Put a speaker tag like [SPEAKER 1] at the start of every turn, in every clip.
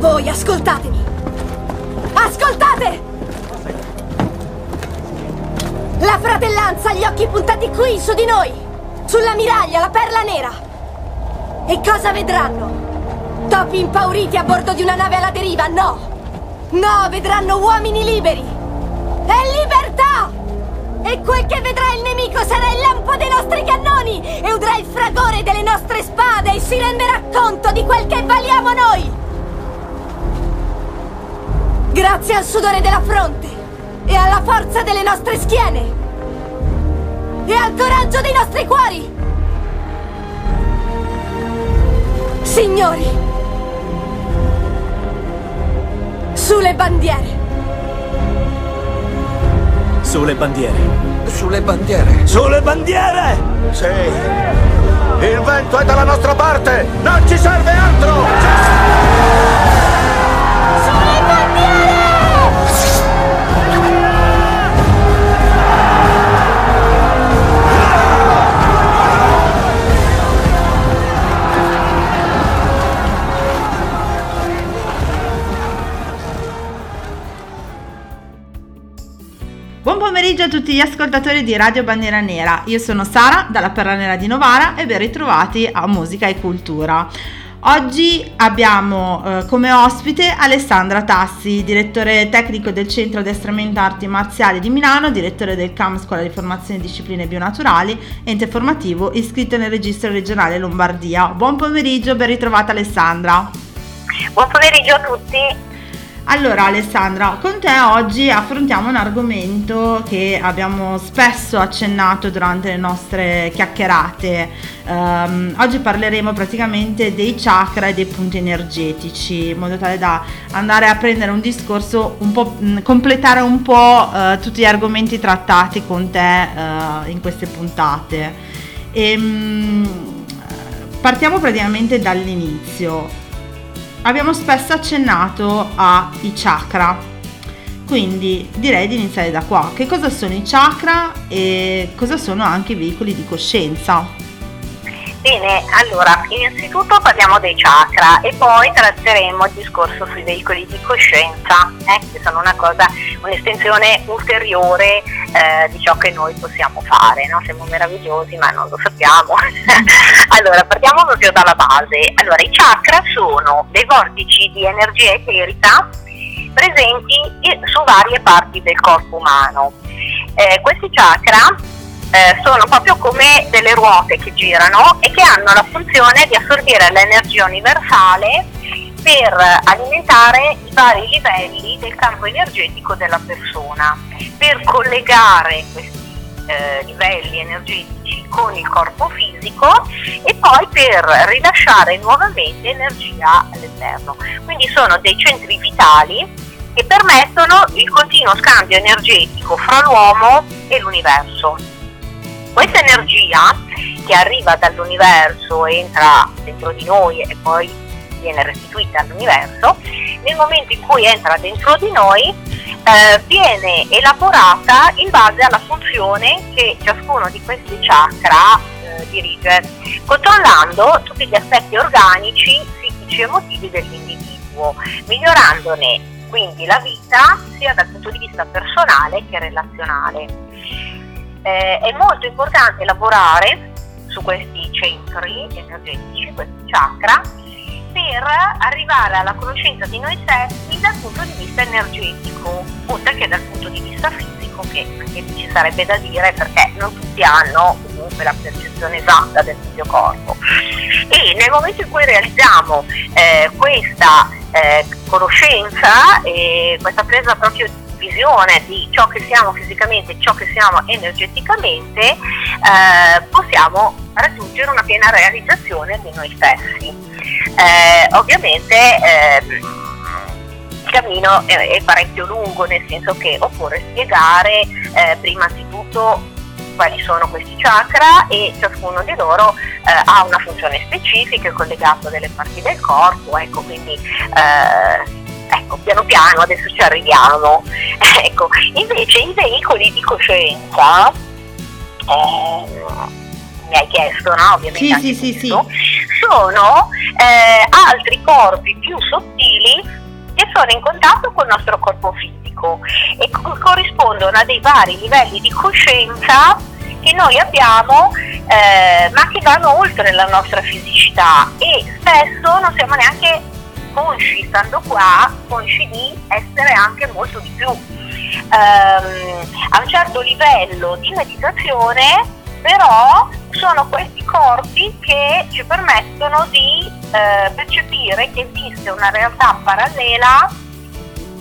[SPEAKER 1] Voi ascoltatemi! Ascoltate! La fratellanza ha gli occhi puntati qui, su di noi! Sulla miraglia, la perla nera! E cosa vedranno? Topi impauriti a bordo di una nave alla deriva? No! No, vedranno uomini liberi! E libertà! E quel che vedrà il nemico sarà il lampo dei nostri cannoni! E udrà il fragore delle nostre spade e si renderà conto di quel che valiamo noi! Grazie al sudore della fronte e alla forza delle nostre schiene e al coraggio dei nostri cuori! Signori, sulle bandiere!
[SPEAKER 2] Sulle bandiere.
[SPEAKER 3] Sulle bandiere.
[SPEAKER 2] Sulle bandiere!
[SPEAKER 3] Sì. Il vento è dalla nostra parte! Non ci serve altro!
[SPEAKER 4] Buon pomeriggio a tutti gli ascoltatori di Radio Bandiera Nera. Io sono Sara dalla Perla Nera di Novara e ben ritrovati a Musica e Cultura. Oggi abbiamo eh, come ospite Alessandra Tassi, direttore tecnico del Centro Addestramento Arti Marziali di Milano, direttore del CAM Scuola di Formazione e Discipline Bionaturali, ente formativo iscritto nel registro regionale Lombardia. Buon pomeriggio, ben ritrovata Alessandra.
[SPEAKER 5] Buon pomeriggio a tutti.
[SPEAKER 4] Allora Alessandra, con te oggi affrontiamo un argomento che abbiamo spesso accennato durante le nostre chiacchierate. Um, oggi parleremo praticamente dei chakra e dei punti energetici, in modo tale da andare a prendere un discorso un po', mh, completare un po' uh, tutti gli argomenti trattati con te uh, in queste puntate. E, um, partiamo praticamente dall'inizio abbiamo spesso accennato ai chakra, quindi direi di iniziare da qua. Che cosa sono i chakra e cosa sono anche i veicoli di coscienza?
[SPEAKER 5] Bene, allora, innanzitutto parliamo dei chakra e poi tratteremo il discorso sui veicoli di coscienza, eh, che sono una cosa, un'estensione ulteriore eh, di ciò che noi possiamo fare, no? siamo meravigliosi ma non lo sappiamo. allora, partiamo proprio dalla base. Allora, i chakra sono dei vortici di energia eterica presenti su varie parti del corpo umano. Eh, questi chakra eh, sono proprio come delle ruote che girano e che hanno la funzione di assorbire l'energia universale per alimentare i vari livelli del campo energetico della persona, per collegare questi eh, livelli energetici con il corpo fisico e poi per rilasciare nuovamente energia all'esterno. Quindi sono dei centri vitali che permettono il continuo scambio energetico fra l'uomo e l'universo. Questa energia che arriva dall'universo, entra dentro di noi e poi viene restituita all'universo, nel momento in cui entra dentro di noi eh, viene elaborata in base alla funzione che ciascuno di questi chakra eh, dirige, controllando tutti gli aspetti organici, psichici e emotivi dell'individuo, migliorandone quindi la vita sia dal punto di vista personale che relazionale. Eh, è molto importante lavorare su questi centri energetici, questi chakra, per arrivare alla conoscenza di noi stessi dal punto di vista energetico, oltre che dal punto di vista fisico, che anche ci sarebbe da dire perché non tutti hanno comunque la percezione esatta del proprio corpo. E nel momento in cui realizziamo eh, questa eh, conoscenza e questa presa proprio di visione di ciò che siamo fisicamente e ciò che siamo energeticamente, eh, possiamo raggiungere una piena realizzazione di noi stessi. Eh, ovviamente ehm, il cammino è, è, parecchio lungo, nel senso che occorre spiegare eh, prima di tutto quali sono questi chakra e ciascuno di loro eh, ha una funzione specifica, è collegato a delle parti del corpo, ecco, quindi eh, ecco, piano piano adesso ci arriviamo. ecco, invece i veicoli di coscienza, eh, mi hai chiesto, no? Ovviamente
[SPEAKER 4] sì, sì, sì, sì.
[SPEAKER 5] sono eh, altri corpi più sottili che sono in contatto col nostro corpo fisico e co- corrispondono a dei vari livelli di coscienza che noi abbiamo eh, ma che vanno oltre la nostra fisicità e spesso non siamo neanche consci, stando qua, consci di essere anche molto di più. Um, a un certo livello di meditazione però sono questi corpi che ci permettono di eh, percepire che esiste una realtà parallela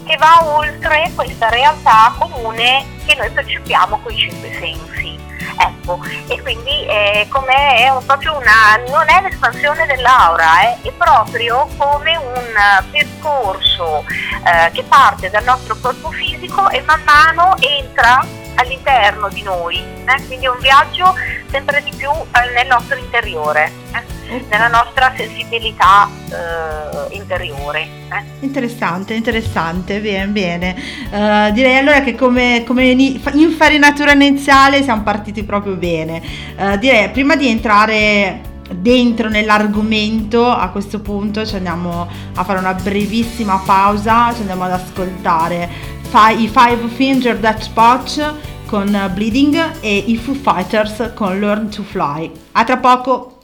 [SPEAKER 5] che va oltre questa realtà comune che noi percepiamo con i cinque sensi. Ecco, e quindi è come è proprio una, non è l'espansione dell'aura, eh, è proprio come un percorso eh, che parte dal nostro corpo fisico e man mano entra all'interno di noi, eh? quindi è un viaggio sempre di più eh, nel nostro interiore, eh? Nella nostra sensibilità eh, interiore. Eh.
[SPEAKER 6] Interessante, interessante, bene, bene. Uh, direi allora che come, come infarinatura iniziale siamo partiti proprio bene. Uh, direi prima di entrare dentro nell'argomento a questo punto ci andiamo a fare una brevissima pausa ci andiamo ad ascoltare i Five Finger Death Potch con Bleeding e i Foo Fighters con Learn to Fly a tra poco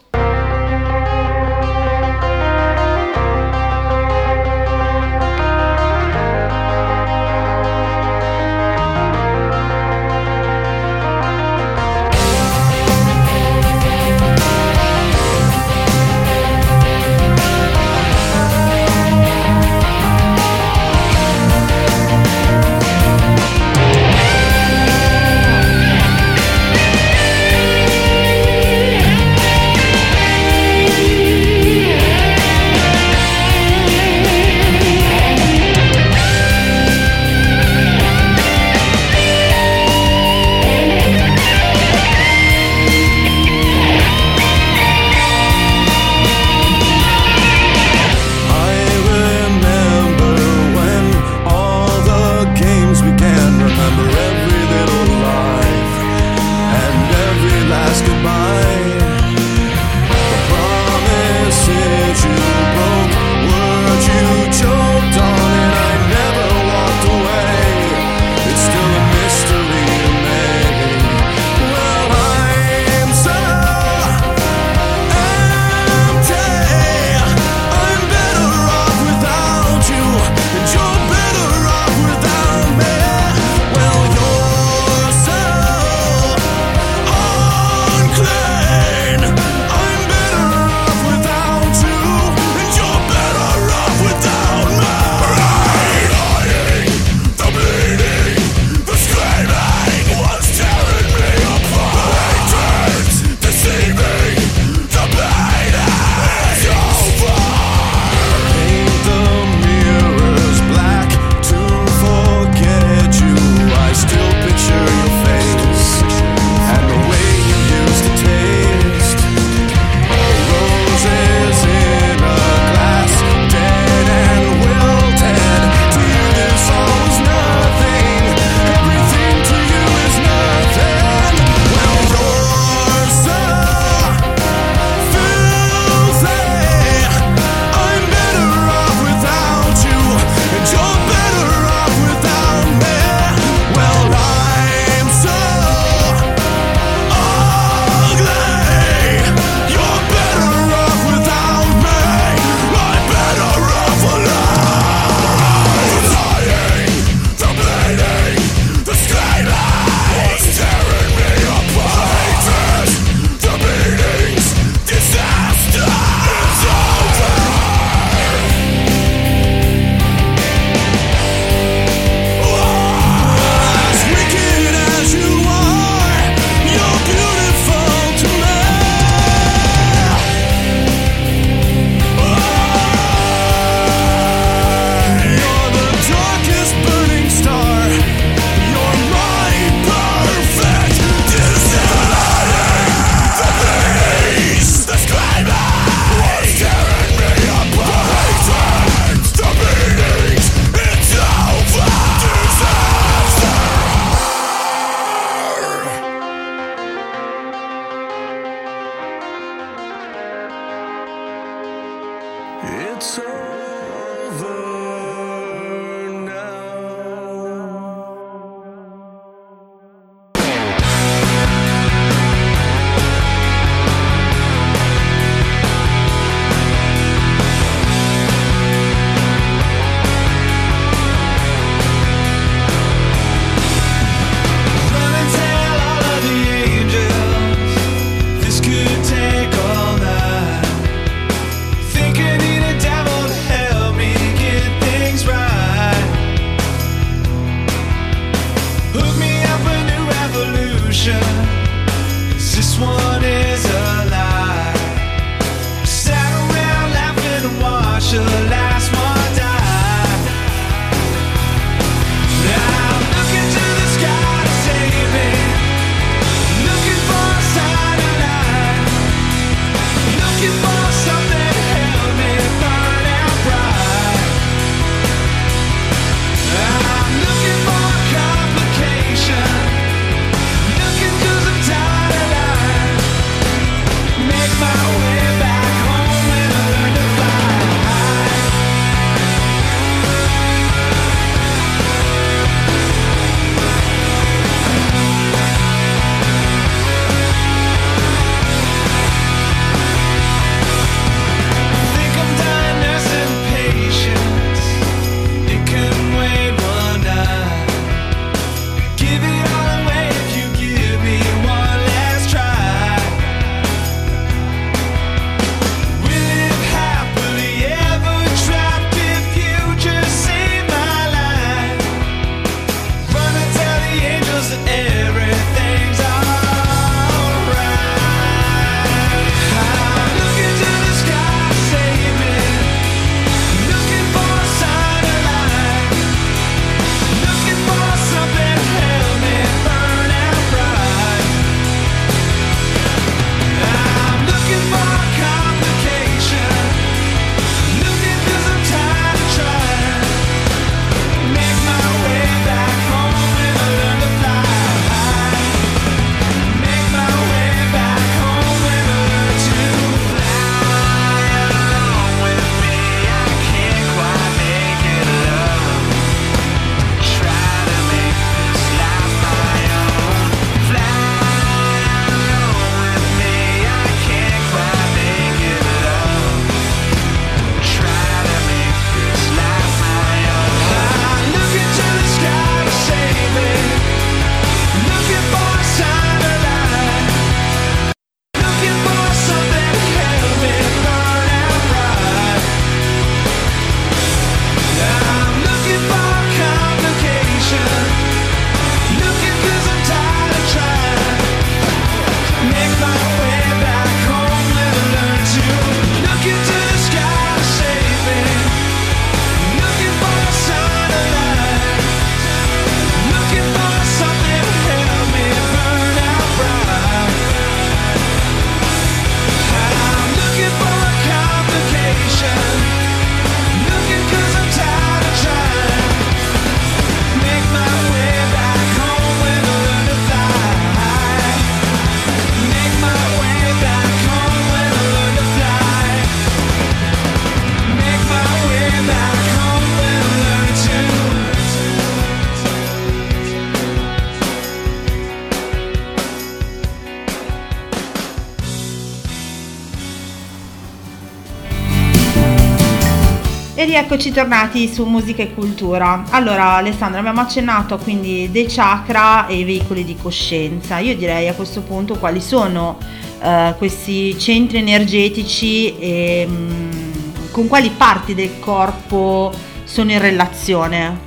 [SPEAKER 4] rieccoci tornati su musica e cultura. Allora, Alessandra, abbiamo accennato quindi dei chakra e i veicoli di coscienza. Io direi a questo punto quali sono uh, questi centri energetici e um, con quali parti del corpo sono in relazione?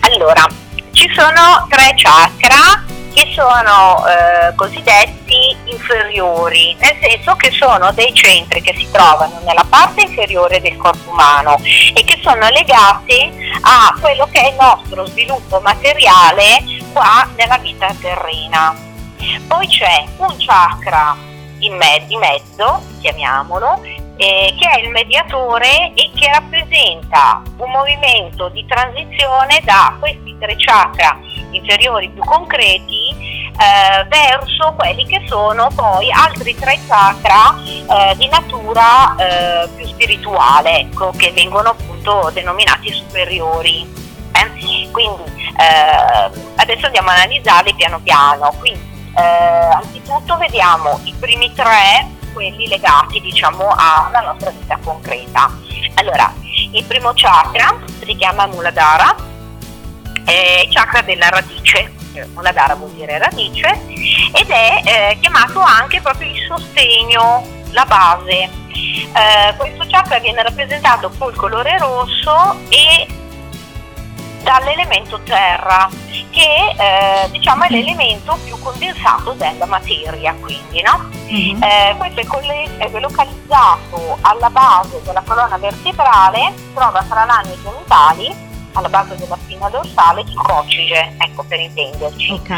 [SPEAKER 5] Allora, ci sono tre chakra che sono eh, cosiddetti inferiori, nel senso che sono dei centri che si trovano nella parte inferiore del corpo umano e che sono legati a quello che è il nostro sviluppo materiale qua nella vita terrena. Poi c'è un chakra in me- di mezzo, chiamiamolo, eh, che è il mediatore e che rappresenta un movimento di transizione da questi tre chakra inferiori più concreti eh, verso quelli che sono poi altri tre chakra eh, di natura eh, più spirituale, ecco, che vengono appunto denominati superiori. Eh. Quindi eh, adesso andiamo ad analizzarli piano piano. Quindi, eh, anzitutto vediamo i primi tre, quelli legati diciamo alla nostra vita concreta. Allora, il primo chakra si chiama Muladhara, è il chakra della radice, Muladhara vuol dire radice, ed è eh, chiamato anche proprio il sostegno, la base. Eh, questo chakra viene rappresentato col colore rosso e dall'elemento terra, che eh, diciamo è l'elemento più condensato della materia, quindi, no?
[SPEAKER 4] Mhm.
[SPEAKER 5] Eh, questo è, colle- è localizzato alla base della colonna vertebrale, si trova tra l'anno e i genitali, alla base della spina dorsale, il coccige, ecco per intenderci.
[SPEAKER 4] Ok.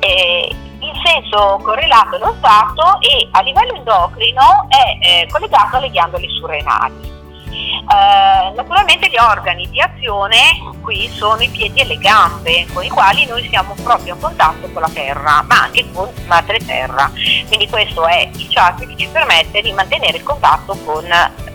[SPEAKER 5] Eh, in senso correlato è lo stato e a livello endocrino è eh, collegato alle ghiandole surrenali. Eh, naturalmente gli organi di azione qui sono i piedi e le gambe con i quali noi siamo proprio a contatto con la terra ma anche con madre terra quindi questo è il chakra che ci permette di mantenere il contatto con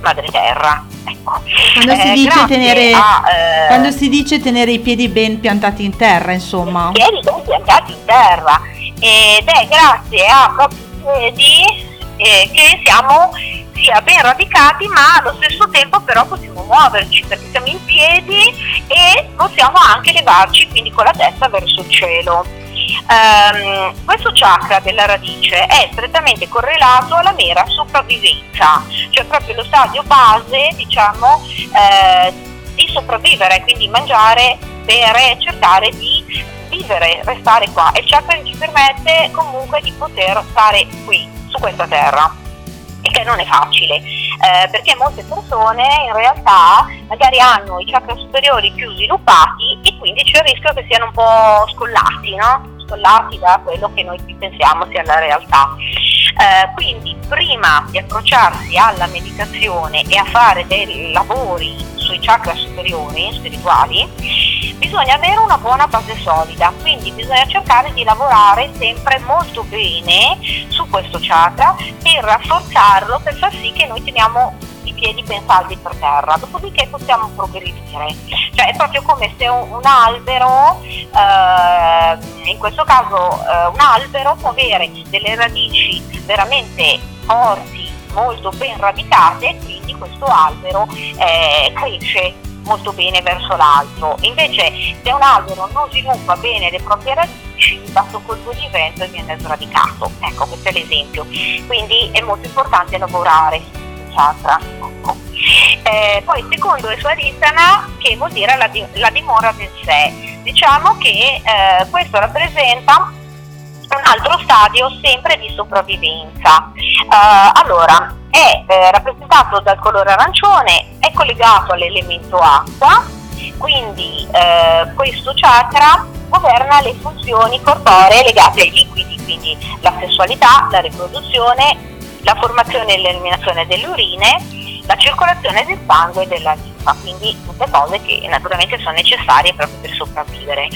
[SPEAKER 5] madre terra ecco.
[SPEAKER 4] Quando si
[SPEAKER 5] Eh,
[SPEAKER 4] dice tenere-
[SPEAKER 5] a, eh,
[SPEAKER 4] Quando si dice tenere i piedi ben piantati in terra, insomma.
[SPEAKER 5] i piedi sono piantati in terra ed è grazie a proprio piedi eh, che siamo sia ben radicati ma allo stesso tempo però possiamo muoverci perché siamo in piedi e possiamo anche levarci quindi con la testa verso il cielo. Ehm, questo chakra della radice è strettamente correlato alla mera sopravvivenza, cioè proprio lo stadio base diciamo eh, di sopravvivere, quindi mangiare, bere cercare di vivere, restare qua. E il chakra ci permette comunque di poter stare qui, su questa terra. Che non è facile, eh, perché molte persone in realtà magari hanno i chakra superiori più sviluppati e quindi c'è il rischio che siano un po' scollati, no? Scollati da quello che noi pensiamo sia la realtà. Eh, quindi prima di approcciarsi alla meditazione e a fare dei lavori sui chakra superiori, spirituali, bisogna avere una buona base solida, quindi bisogna cercare di lavorare sempre molto bene su questo chakra per rafforzarlo, per far sì che noi teniamo i piedi ben saldi per terra, dopodiché possiamo progredire. Cioè è proprio come se un, albero, eh, in questo caso eh, un albero può avere delle radici veramente forti, molto ben radicate e quindi questo albero eh, cresce molto bene verso l'alto. Invece se un albero non sviluppa bene le proprie radici, sotto colpo di vento e viene sradicato. Ecco, questo è l'esempio. Quindi è molto importante lavorare sul chakra. Ecco. Eh, poi secondo è Swaritana, che vuol dire la, di- la dimora del sé. Diciamo che eh, questo rappresenta un altro stadio sempre di sopravvivenza. Eh, allora, è eh, rappresentato dal colore arancione, è collegato all'elemento acqua, quindi eh, questo chakra governa le funzioni corporee legate ai liquidi, quindi la sessualità, la riproduzione, la formazione e l'eliminazione delle urine, la circolazione del sangue e della linfa, quindi tutte cose che naturalmente sono necessarie proprio per sopravvivere.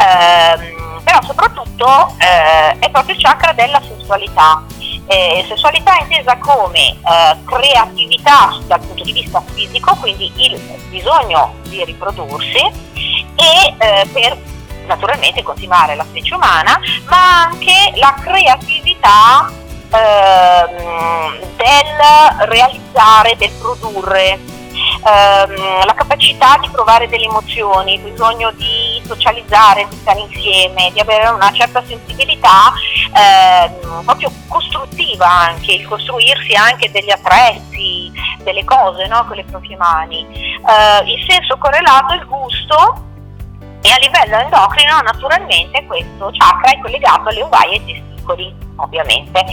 [SPEAKER 5] Ehm, però soprattutto eh, è proprio il chakra della sessualità. Eh, sessualità intesa come eh, creatività dal punto di vista fisico, quindi il bisogno di riprodursi e eh, per naturalmente continuare la specie umana, ma anche la creatività ehm, del realizzare, del produrre, ehm, la capacità di provare delle emozioni, il bisogno di socializzare, di stare insieme, di avere una certa sensibilità ehm, proprio costruttiva anche, il costruirsi anche degli attrezzi, delle cose no, con le proprie mani. Eh, il senso correlato è il gusto e a livello endocrino naturalmente questo chakra è collegato alle ovaie e testicoli, ovviamente.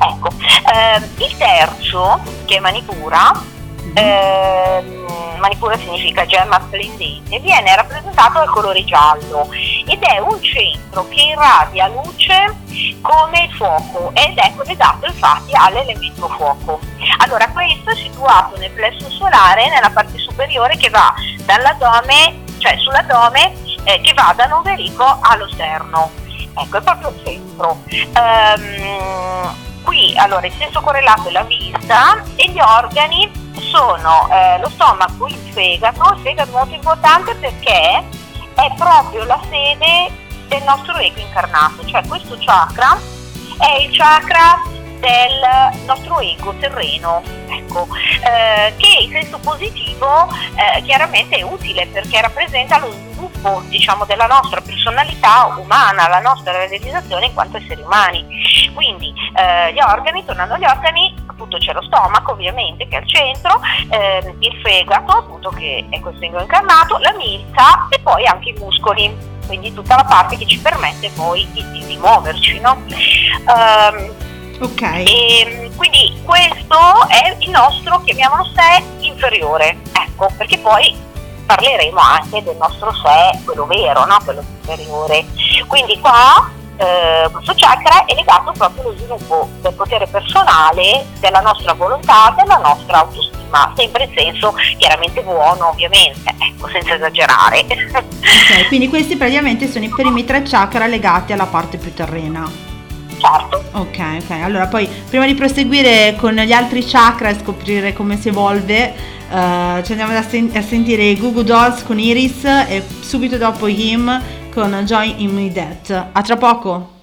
[SPEAKER 5] Ecco, ehm, il terzo, che è Manipura, ehm, Manipura significa gemma splendente, viene rappresentato dal colore giallo ed è un centro che irradia luce come il fuoco ed è collegato infatti all'elemento fuoco. Allora questo è situato nel plesso solare nella parte superiore che va dall'addome, cioè sull'addome eh, che va da l'ombelico allo sterno. Ecco, è proprio il centro. Ehm, qui allora il senso correlato è la vista e gli organi sono eh, lo stomaco, il fegato, il fegato è molto importante perché è proprio la sede del nostro ego incarnato, cioè questo chakra è il chakra del nostro ego terreno, ecco, eh, che in senso positivo eh, chiaramente è utile perché rappresenta lo sviluppo diciamo, della nostra personalità umana, la nostra realizzazione in quanto esseri umani. Quindi eh, gli organi, tornando agli organi, appunto c'è lo stomaco ovviamente che è al centro, eh, il fegato appunto che è questo incarnato, la milza e poi anche i muscoli, quindi tutta la parte che ci permette poi di, di, di muoverci. No? Um,
[SPEAKER 7] ok.
[SPEAKER 5] E, quindi questo è il nostro, chiamiamolo sé, inferiore, ecco, perché poi parleremo anche del nostro sé, quello vero, no? quello superiore. Quindi qua eh, questo chakra è legato proprio allo sviluppo del potere personale, della nostra volontà, della nostra autostima, sempre in senso chiaramente buono ovviamente, ecco, senza esagerare.
[SPEAKER 7] ok, quindi questi praticamente sono i primi tre chakra legati alla parte più terrena.
[SPEAKER 5] Certo.
[SPEAKER 7] Ok, ok. Allora poi prima di proseguire con gli altri chakra e scoprire come si evolve, uh, ci andiamo a, sen- a sentire Google Dolls con Iris e subito dopo Him con Joy in Me Death. A tra poco!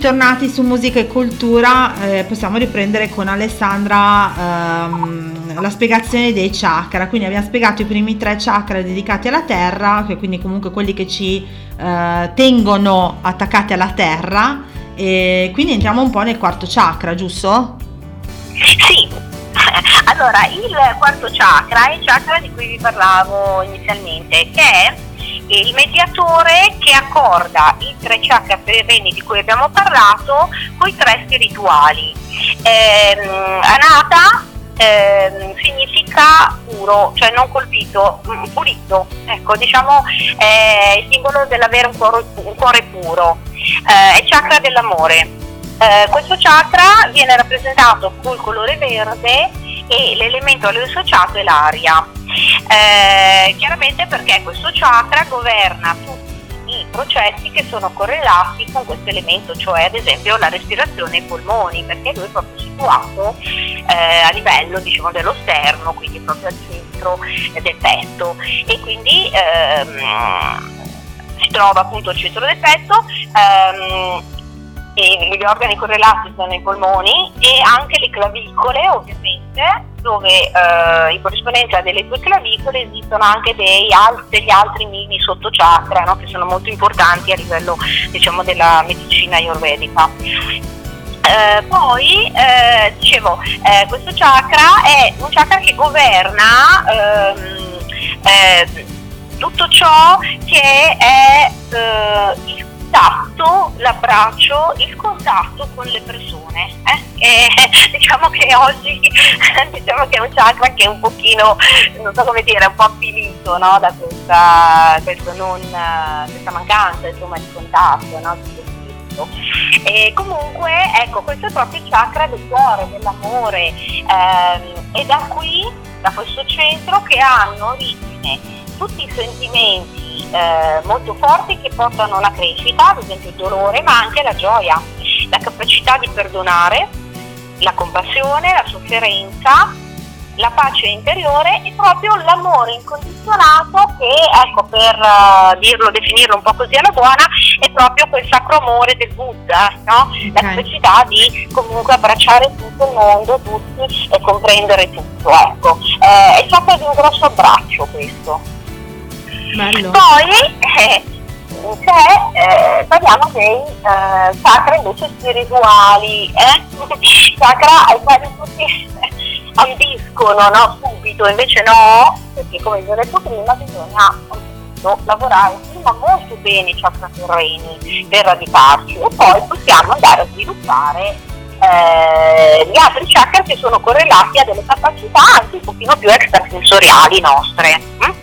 [SPEAKER 4] Tornati su musica e cultura, eh, possiamo riprendere con Alessandra ehm, la spiegazione dei chakra, quindi abbiamo spiegato i primi tre chakra dedicati alla terra, che quindi comunque quelli che ci eh, tengono attaccati alla terra, e quindi entriamo un po' nel quarto chakra, giusto?
[SPEAKER 5] Sì, allora il quarto chakra è il chakra di cui vi parlavo inizialmente, che è il mediatore che accorda i tre chakra terreni di cui abbiamo parlato con i tre spirituali. Eh, Anata eh, significa puro, cioè non colpito, mm, pulito, ecco diciamo è il simbolo dell'avere un cuore, un cuore puro, eh, è chakra dell'amore. Eh, questo chakra viene rappresentato col colore verde e l'elemento a lui associato è l'aria. Eh, chiaramente perché questo chakra governa tutti i processi che sono correlati con questo elemento, cioè ad esempio la respirazione ai polmoni, perché lui è proprio situato eh, a livello diciamo, dello sterno, quindi proprio al centro del petto e quindi ehm, si trova appunto al centro del petto. Ehm, e gli organi correlati sono i polmoni e anche le clavicole ovviamente dove eh, in corrispondenza delle due clavicole esistono anche al- degli altri mini sottochakra no? che sono molto importanti a livello diciamo, della medicina ayurvedica. Eh, poi eh, dicevo eh, questo chakra è un chakra che governa ehm, eh, tutto ciò che è eh, il tatto, l'abbraccio, il contatto con le persone. Eh? E, diciamo che oggi diciamo che è un chakra che è un pochino, non so come dire, un po' avvilito no? da questa, non, questa mancanza insomma, di contatto. No? E comunque ecco questo è proprio il chakra del cuore, dell'amore ehm, e da qui, da questo centro che hanno origine tutti i sentimenti eh, molto forti che portano alla crescita, ad esempio il dolore, ma anche la gioia, la capacità di perdonare, la compassione, la sofferenza, la pace interiore e proprio l'amore incondizionato che, ecco, per uh, dirlo, definirlo un po' così alla buona, è proprio quel sacro amore del Buddha, no? la capacità di comunque abbracciare tutto il mondo, tutti e comprendere tutto. Ecco. Eh, è stato di un grosso abbraccio questo.
[SPEAKER 4] Bello.
[SPEAKER 5] Poi eh, eh, parliamo dei eh, chakra invece spirituali, eh? chakra ai quali tutti ambiscono no? subito, invece no, perché come vi ho detto prima bisogna lavorare prima molto bene i chakra terreni per radicarci e poi possiamo andare a sviluppare eh, gli altri chakra che sono correlati a delle capacità anche un pochino più extrasensoriali nostre. hm?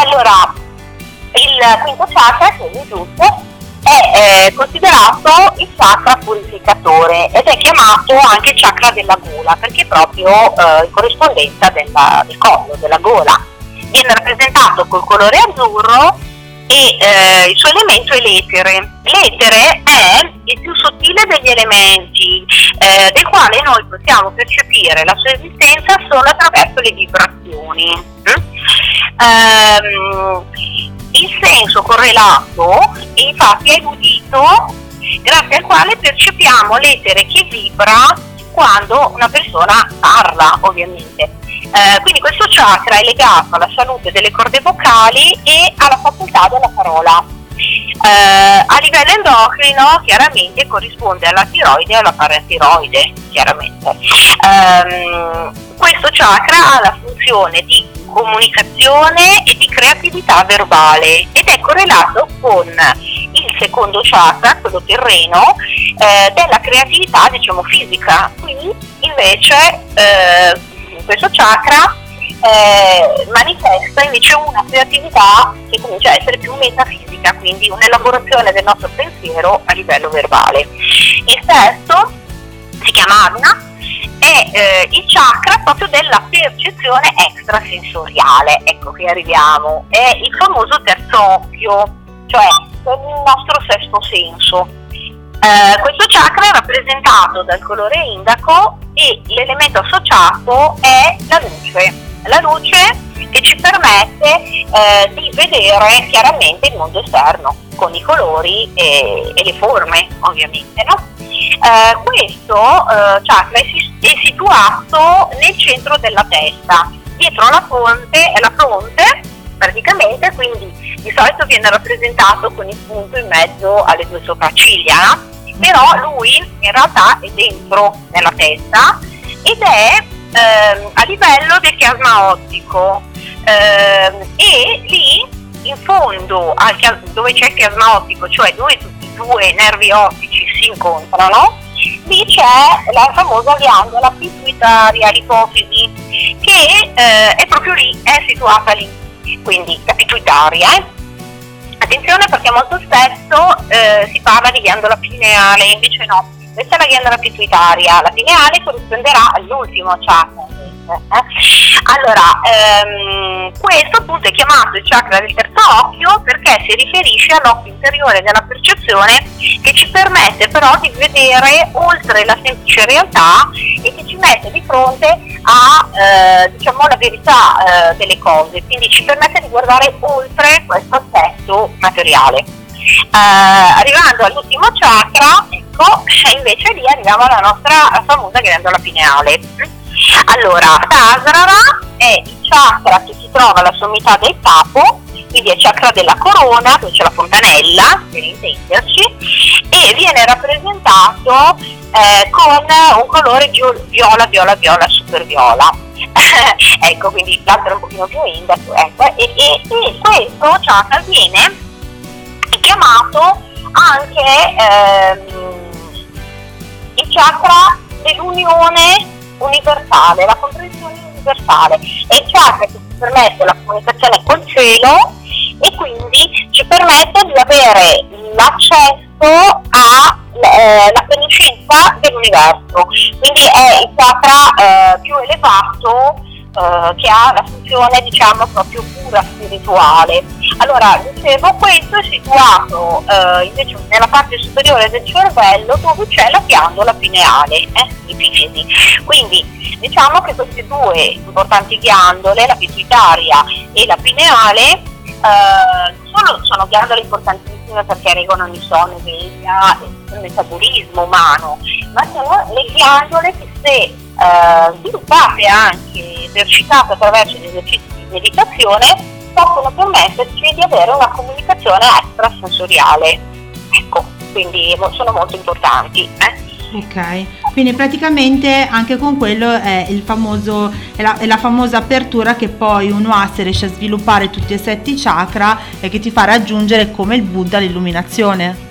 [SPEAKER 5] Allora, il quinto chakra, è giusto, è eh, considerato il chakra purificatore ed è chiamato anche chakra della gola perché è proprio eh, in corrispondenza della- del collo, della gola. Viene rappresentato col colore azzurro e eh, il suo elemento è l'etere. L'etere è il più sottile degli elementi eh, del quale noi possiamo percepire la sua esistenza solo attraverso le vibrazioni. mm? Ehm, il senso correlato infatti è l'udito grazie al quale percepiamo l'etere che vibra quando una persona parla ovviamente. Eh, quindi questo chakra è legato alla salute delle corde vocali e alla facoltà della parola. Eh, a livello endocrino chiaramente corrisponde alla tiroide e alla paratiroide, chiaramente. Ehm, questo chakra ha la funzione di comunicazione e di creatività verbale ed è correlato con il secondo chakra, quello terreno, eh, della creatività diciamo fisica. Qui invece eh, questo chakra eh, manifesta invece una creatività che comincia a essere più metafisica, quindi un'elaborazione del nostro pensiero a livello verbale. Il sesto si chiama Agna, eh, il chakra proprio della percezione extrasensoriale. Ecco qui arriviamo, è il famoso terzo occhio, cioè il nostro sesto senso. Eh, questo chakra è rappresentato dal colore indaco e l'elemento associato è la luce. La luce che ci permette eh, di vedere chiaramente il mondo esterno con i colori e, e le forme ovviamente. No? Eh, questo eh, chakra è, si- è situato nel centro della testa, dietro la fronte, la fronte praticamente, quindi di solito viene rappresentato con il punto in mezzo alle due sopracciglia, però lui in realtà è dentro nella testa ed è ehm, a livello del chiasma ottico e lì in fondo dove c'è il chiasma ottico, cioè dove tutti i due nervi ottici si incontrano, lì c'è la famosa ghiandola pituitaria, l'ipofisi, che eh, è proprio lì, è situata lì, quindi la pituitaria. eh. Attenzione perché molto spesso eh, si parla di ghiandola pineale, invece no, questa è la ghiandola pituitaria, la pineale corrisponderà all'ultimo chakra. Eh. Allora, ehm, questo appunto è chiamato il chakra del terzo occhio perché si riferisce all'occhio interiore della percezione che ci permette però di vedere oltre la semplice realtà e che ci mette di fronte a eh, diciamo la verità eh, delle cose, quindi ci permette di guardare oltre questo aspetto materiale. Eh, arrivando all'ultimo chakra, ecco, invece lì arriviamo alla nostra famosa ghiandola pineale. Allora, Sahasrara è il chakra che si trova alla sommità del capo, quindi è il chakra della corona, dove c'è la fontanella, per intenderci, e viene rappresentato eh, con un colore vio- viola, viola, viola, super viola. ecco, quindi l'altro è un pochino più indaco, ecco, e, e- e questo chakra viene chiamato anche ehm, il chakra dell'unione universale, la comprensione universale. È il chakra che ci permette la comunicazione col cielo e quindi ci permette di avere l'accesso alla conoscenza dell'universo. Quindi è il chakra eh, più elevato eh, che ha la funzione diciamo proprio pura spirituale. Allora, dicevo, questo è situato eh, invece nella parte superiore del cervello dove c'è la ghiandola pineale, eh, ipifisi. Quindi diciamo che queste due importanti ghiandole, la pituitaria e la pineale, eh, sono, sono ghiandole importantissime perché regolano il sonno, veglia, il metabolismo umano, ma sono le ghiandole che se eh, sviluppate anche, esercitate attraverso gli esercizi di meditazione, possono permetterci di avere una comunicazione extrasensoriale. Ecco, quindi sono molto importanti. eh.
[SPEAKER 4] Ok, quindi praticamente anche con quello è, famoso, è, la, è la famosa apertura che poi uno ha se riesce a sviluppare tutti e sette i chakra e che ti fa raggiungere come il Buddha l'illuminazione.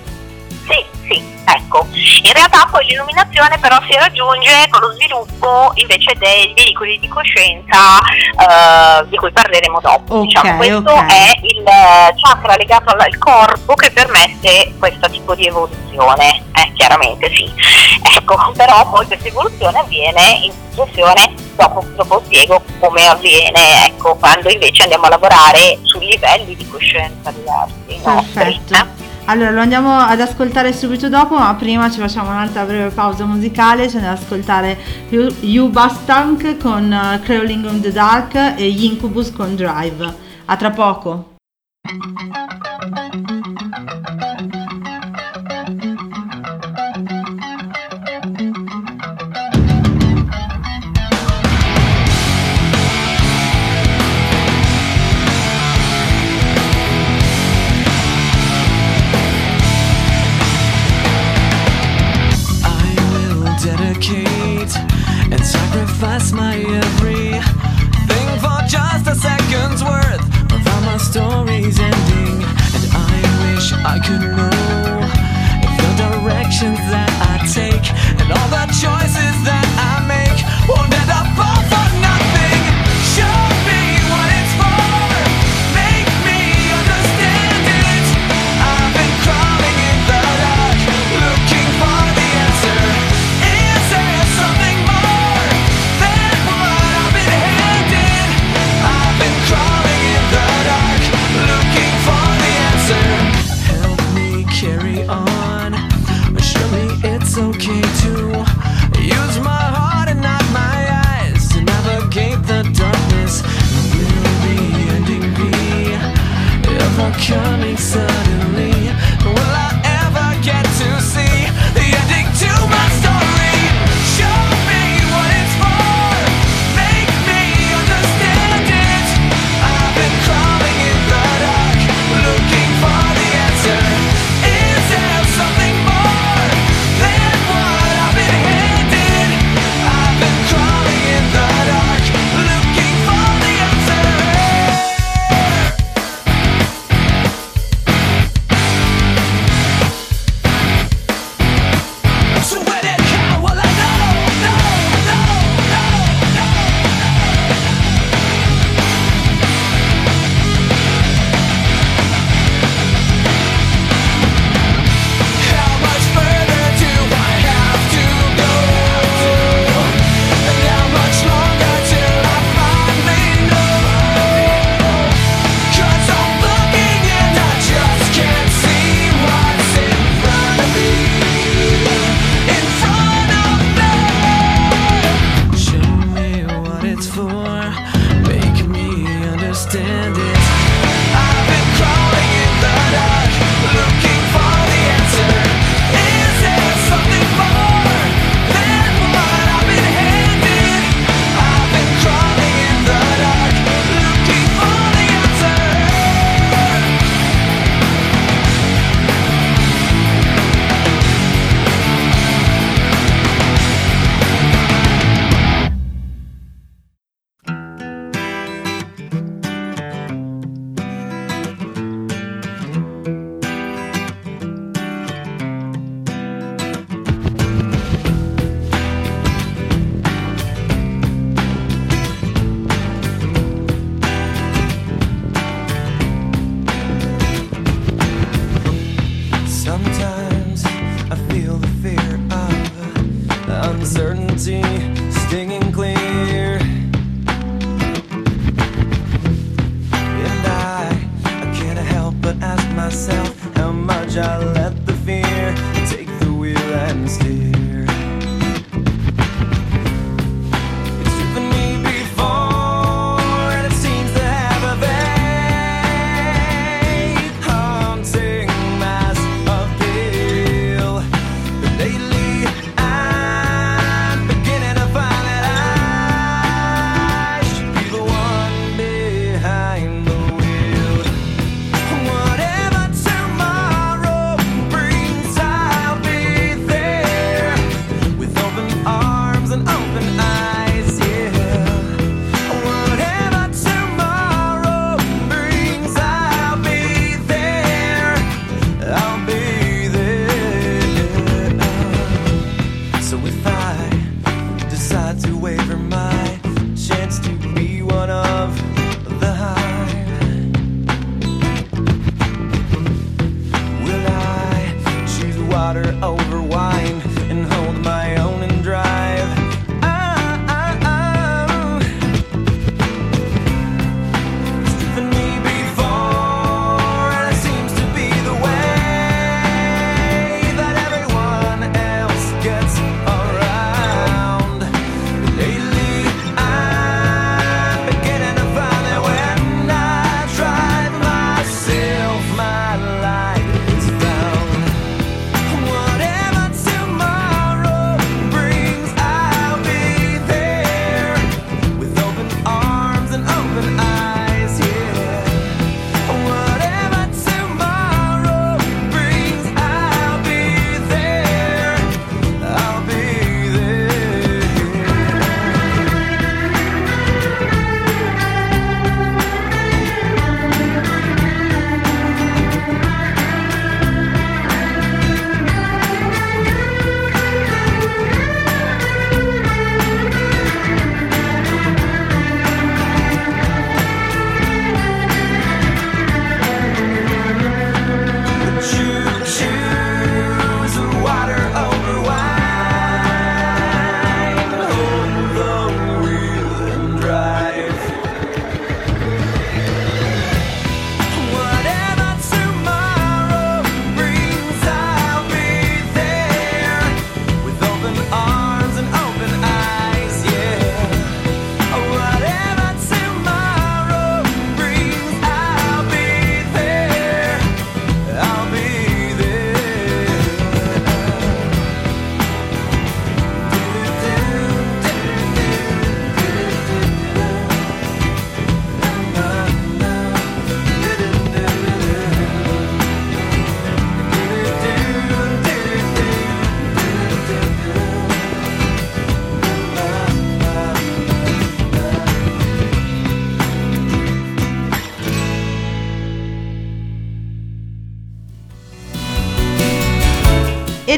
[SPEAKER 5] Ecco. in realtà poi l'illuminazione però si raggiunge con lo sviluppo invece dei veicoli di coscienza eh, di cui parleremo dopo.
[SPEAKER 4] Ok,
[SPEAKER 5] diciamo, questo
[SPEAKER 4] ok.
[SPEAKER 5] è il chakra legato al, corpo che permette questo tipo di evoluzione, eh, chiaramente sì. Ecco, però poi questa evoluzione avviene in successione, dopo, dopo spiego come avviene, ecco, quando invece andiamo a lavorare su livelli di coscienza diversi. nostri,
[SPEAKER 4] Perfetto.
[SPEAKER 5] eh.
[SPEAKER 4] Allora lo andiamo ad ascoltare subito dopo, ma prima ci facciamo un'altra breve pausa musicale, andiamo ad ascoltare you Bastank con eh, Crawling in the Dark e Incubus con Drive. A tra poco.
[SPEAKER 8] Sacrifice my every thing for just a second's worth of how my story's ending. And I wish I could know if the directions that I take and all the choices that I make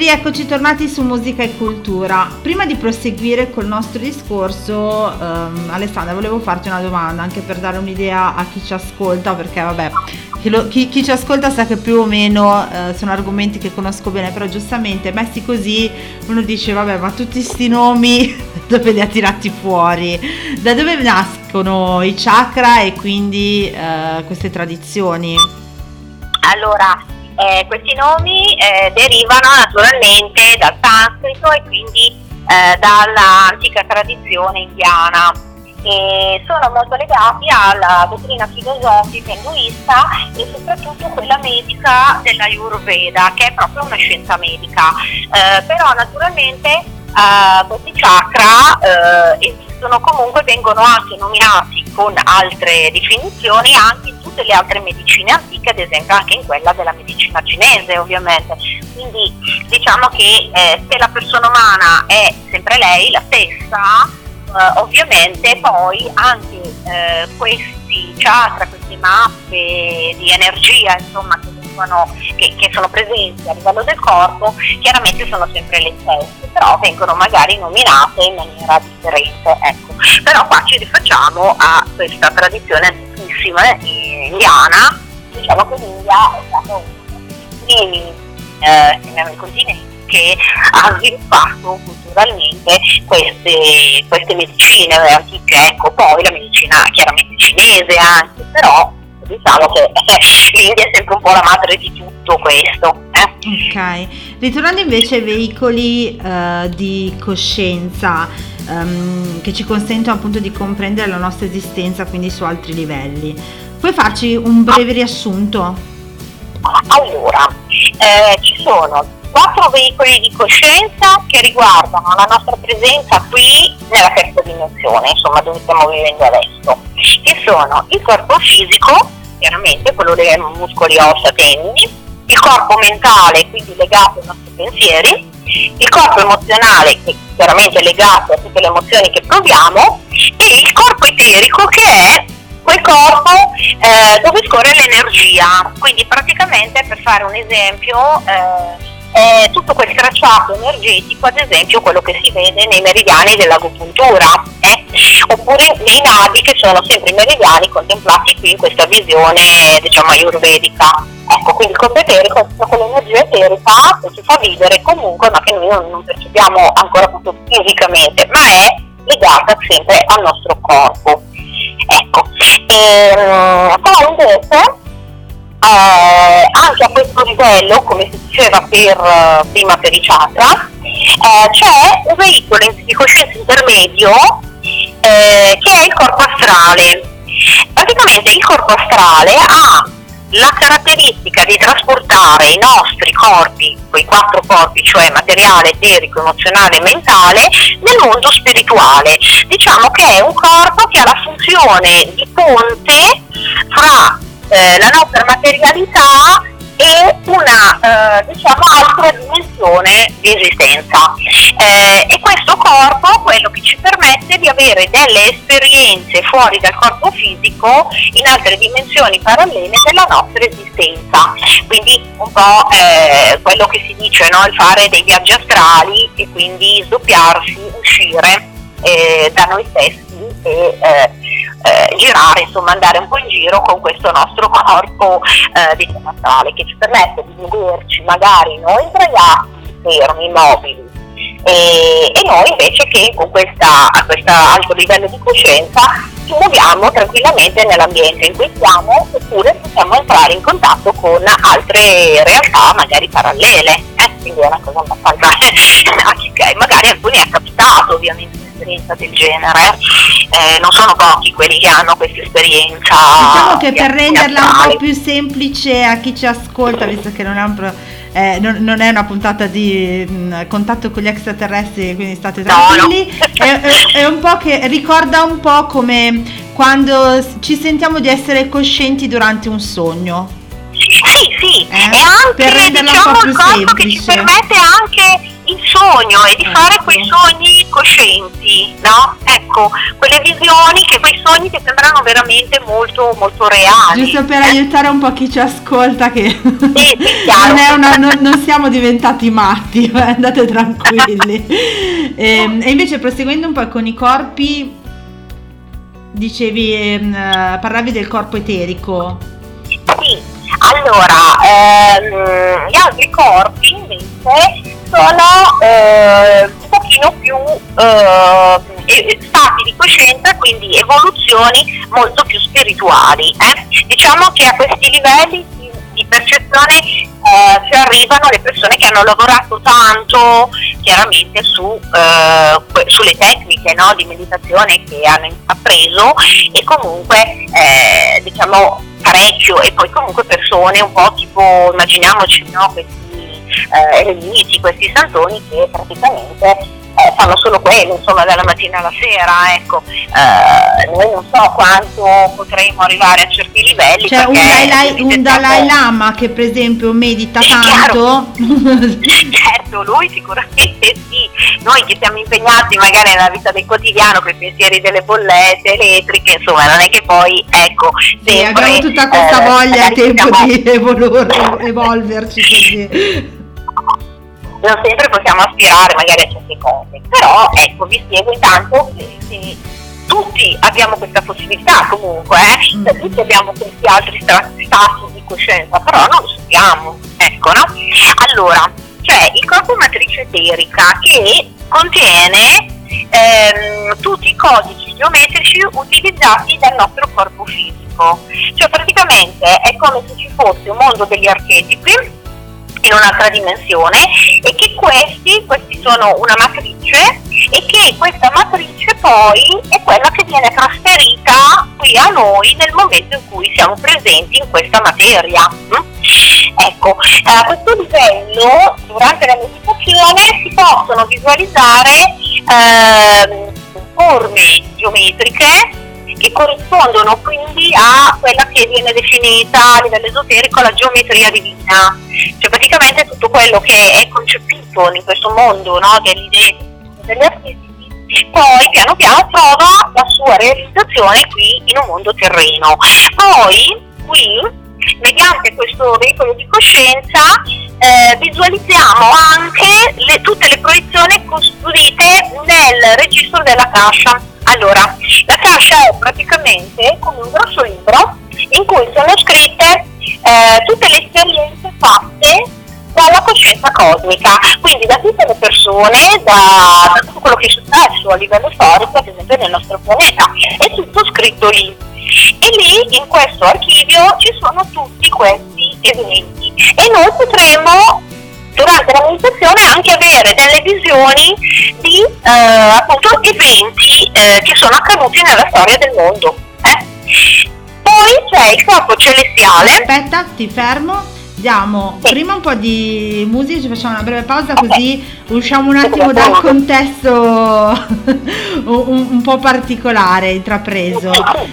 [SPEAKER 4] rieccoci tornati su musica e cultura. Prima di proseguire col nostro discorso, ehm, Alessandra, volevo farti una domanda anche per dare un'idea a chi ci ascolta, perché vabbè, chi, lo- chi- chi ci ascolta sa che più o meno eh, sono argomenti che conosco bene, però giustamente messi così uno dice vabbè, ma tutti sti nomi dove li ha tirati fuori? Da dove nascono i chakra e quindi eh, queste tradizioni?
[SPEAKER 5] Allora, eh, questi nomi eh, derivano naturalmente dal sanscrito e quindi eh, dall'antica tradizione indiana. E sono molto legati alla dottrina filosofica induista e soprattutto quella medica dell'Ayurveda che è proprio una scienza medica. Eh, però naturalmente eh, questi chakra eh, esistono comunque vengono anche nominati con altre definizioni anche in tutte le altre medicine antiche ad esempio anche in quella della medicina cinese ovviamente quindi diciamo che eh, se la persona umana è sempre lei la stessa eh, ovviamente poi anche eh, questi chakra, queste mappe di energia insomma che, vengono- che- che sono presenti a livello del corpo chiaramente sono sempre le stesse però vengono magari nominate in maniera differente ecco. però qua ci rifacciamo a questa tradizione antichissima eh, indiana diciamo che l'India è stato uno dei primi eh, nel continente che ha sviluppato culturalmente queste, queste medicine antiche, ecco, poi la medicina chiaramente cinese anche, però diciamo che eh, l'India è sempre un po' la madre di tutto questo. eh.
[SPEAKER 4] Ok, ritornando invece ai veicoli eh, di coscienza ehm, che ci consentono appunto di comprendere la nostra esistenza quindi su altri livelli, puoi farci un breve riassunto?
[SPEAKER 5] Allora, eh, ci sono quattro veicoli di coscienza che riguardano la nostra presenza qui nella terza dimensione, insomma dove stiamo vivendo adesso, che sono il corpo fisico, chiaramente quello dei muscoli, ossa, tendini, il corpo mentale, quindi legato ai nostri pensieri, il corpo emozionale, che chiaramente è legato a tutte le emozioni che proviamo, e il corpo eterico che è quel corpo eh, dove scorre l'energia. Quindi praticamente per fare un esempio eh, è tutto quel tracciato energetico, ad esempio quello che si vede nei meridiani dell'agopuntura, eh? oppure nei navi che sono sempre i meridiani contemplati qui in questa visione diciamo ayurvedica. Ecco, quindi il corpo eterico è quell'energia eterica che ci fa vivere comunque, ma che noi non, non percepiamo ancora proprio fisicamente, ma è legata sempre al nostro corpo. Ecco, ehm, poi invece eh, anche a questo livello, come si diceva per, eh, prima per i chakra, eh, c'è un veicolo di coscienza intermedio eh, che è il corpo astrale. Praticamente il corpo astrale ha la caratteristica di trasportare i nostri corpi, quei quattro corpi, cioè materiale, eterico, emozionale e mentale, nel mondo spirituale. Diciamo che è un corpo che ha la funzione di ponte fra eh, la nostra materialità e una eh, diciamo altra dimensione di esistenza Eh, e questo corpo quello che ci permette di avere delle esperienze fuori dal corpo fisico in altre dimensioni parallele della nostra esistenza quindi un po' eh, quello che si dice no? il fare dei viaggi astrali e quindi sdoppiarsi uscire eh, da noi stessi e eh, girare, insomma andare un po' in giro con questo nostro corpo eh, diciamo astrale che ci permette di vederci magari noi sdraiati, fermi, immobili e, e noi invece che con a questo alto livello di coscienza ci muoviamo tranquillamente nell'ambiente in cui siamo oppure possiamo entrare in contatto con altre realtà magari parallele. Eh, quindi è una cosa abbastanza magica e magari a alcuni è capitato ovviamente un'esperienza del genere eh, non sono pochi quelli che hanno questa esperienza
[SPEAKER 4] Diciamo che per renderla un po' più semplice a chi ci ascolta, visto che non è, un eh, non- non è una puntata di mh, contatto con gli extraterrestri, quindi state
[SPEAKER 5] No,
[SPEAKER 4] tranquilli,
[SPEAKER 5] no.
[SPEAKER 4] è, è- è un po' che ricorda un po' come quando ci sentiamo di essere coscienti durante un sogno.
[SPEAKER 5] Sì, sì,
[SPEAKER 4] Eh,
[SPEAKER 5] è anche
[SPEAKER 4] per renderla un
[SPEAKER 5] diciamo
[SPEAKER 4] po' più
[SPEAKER 5] corpo che ci
[SPEAKER 4] semplice.
[SPEAKER 5] permette anche il sogno e di
[SPEAKER 4] Ecco.
[SPEAKER 5] fare quei sogni coscienti, no? Ecco, quelle visioni che quei sogni che sembrano veramente molto, molto reali.
[SPEAKER 4] Giusto per aiutare un po' chi ci ascolta che
[SPEAKER 5] Sì, sì,
[SPEAKER 4] non, una- non- non siamo diventati matti, eh, andate tranquilli. e, e invece proseguendo un po' con i corpi, dicevi, ehm, eh, parlavi del corpo eterico.
[SPEAKER 5] Sì, allora, ehm, gli altri corpi invece sono eh, un pochino più eh, stati di coscienza, quindi evoluzioni molto più spirituali. eh. Diciamo che a questi livelli di, di percezione eh, ci arrivano le persone che hanno lavorato tanto chiaramente su, eh, sulle tecniche no, di meditazione che hanno intrapreso e comunque eh, diciamo parecchio e poi comunque persone un po' tipo immaginiamoci no, questi eh, eremiti, questi santoni che praticamente eh, fanno solo quello, insomma, dalla mattina alla sera, ecco. Eh, noi non so quanto potremo arrivare a certi livelli.
[SPEAKER 4] C'è un Dalai, un Dalai Lama che per esempio medita
[SPEAKER 5] Sì,
[SPEAKER 4] tanto.
[SPEAKER 5] Certo, lui sicuramente sì. Noi che siamo impegnati magari nella vita del quotidiano con i pensieri delle bollette elettriche, insomma, non è che poi, ecco,
[SPEAKER 4] Sì,
[SPEAKER 5] sempre,
[SPEAKER 4] abbiamo tutta questa
[SPEAKER 5] eh,
[SPEAKER 4] voglia,
[SPEAKER 5] magari
[SPEAKER 4] tempo
[SPEAKER 5] siamo-
[SPEAKER 4] di evolu- evolverci così.
[SPEAKER 5] Non sempre possiamo aspirare magari a certe cose, però ecco vi spiego intanto che, che tutti abbiamo questa possibilità comunque, eh?
[SPEAKER 4] Mm.
[SPEAKER 5] Tutti abbiamo questi altri stati di coscienza, però non lo sappiamo, ecco no? Allora, c'è il corpo matrice eterica che contiene ehm, tutti i codici geometrici utilizzati dal nostro corpo fisico, cioè praticamente è come se ci fosse un mondo degli archetipi in un'altra dimensione e che questi, questi sono una matrice e che questa matrice poi è quella che viene trasferita qui a noi nel momento in cui siamo presenti in questa materia. mm? Ecco, a questo livello durante la meditazione si possono visualizzare ehm, forme geometriche che corrispondono quindi a quella che viene definita a livello esoterico la geometria divina, cioè praticamente tutto quello che è concepito in questo mondo no, delle idee degli artisti, poi piano piano trova la sua realizzazione qui in un mondo terreno. Poi qui, mediante questo veicolo di coscienza, eh, visualizziamo anche le- tutte le proiezioni costruite nel registro della cascia. Allora, la cascia è praticamente come un grosso libro in cui sono scritte eh, tutte le esperienze fatte dalla coscienza cosmica, quindi da tutte le persone, da tutto quello che è successo a livello storico, ad esempio nel nostro pianeta, è tutto scritto lì. E lì in questo archivio ci sono tutti questi eventi e noi potremo durante la meditazione anche avere delle visioni di eh, appunto eventi eh, che sono accaduti nella storia del mondo. eh. Poi c'è il corpo celestiale.
[SPEAKER 4] Aspetta, ti fermo. Diamo
[SPEAKER 5] Sì.
[SPEAKER 4] prima un po' di musica, ci facciamo una breve pausa così usciamo un attimo dal contesto un, un po' particolare intrapreso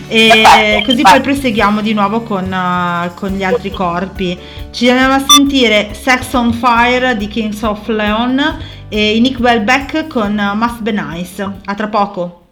[SPEAKER 4] e così poi proseguiamo di nuovo con, eh, con gli altri corpi. Ci andiamo a sentire Sex on Fire di Kings of Leon e Nick Welbeck con eh, Must Be Nice. A tra poco.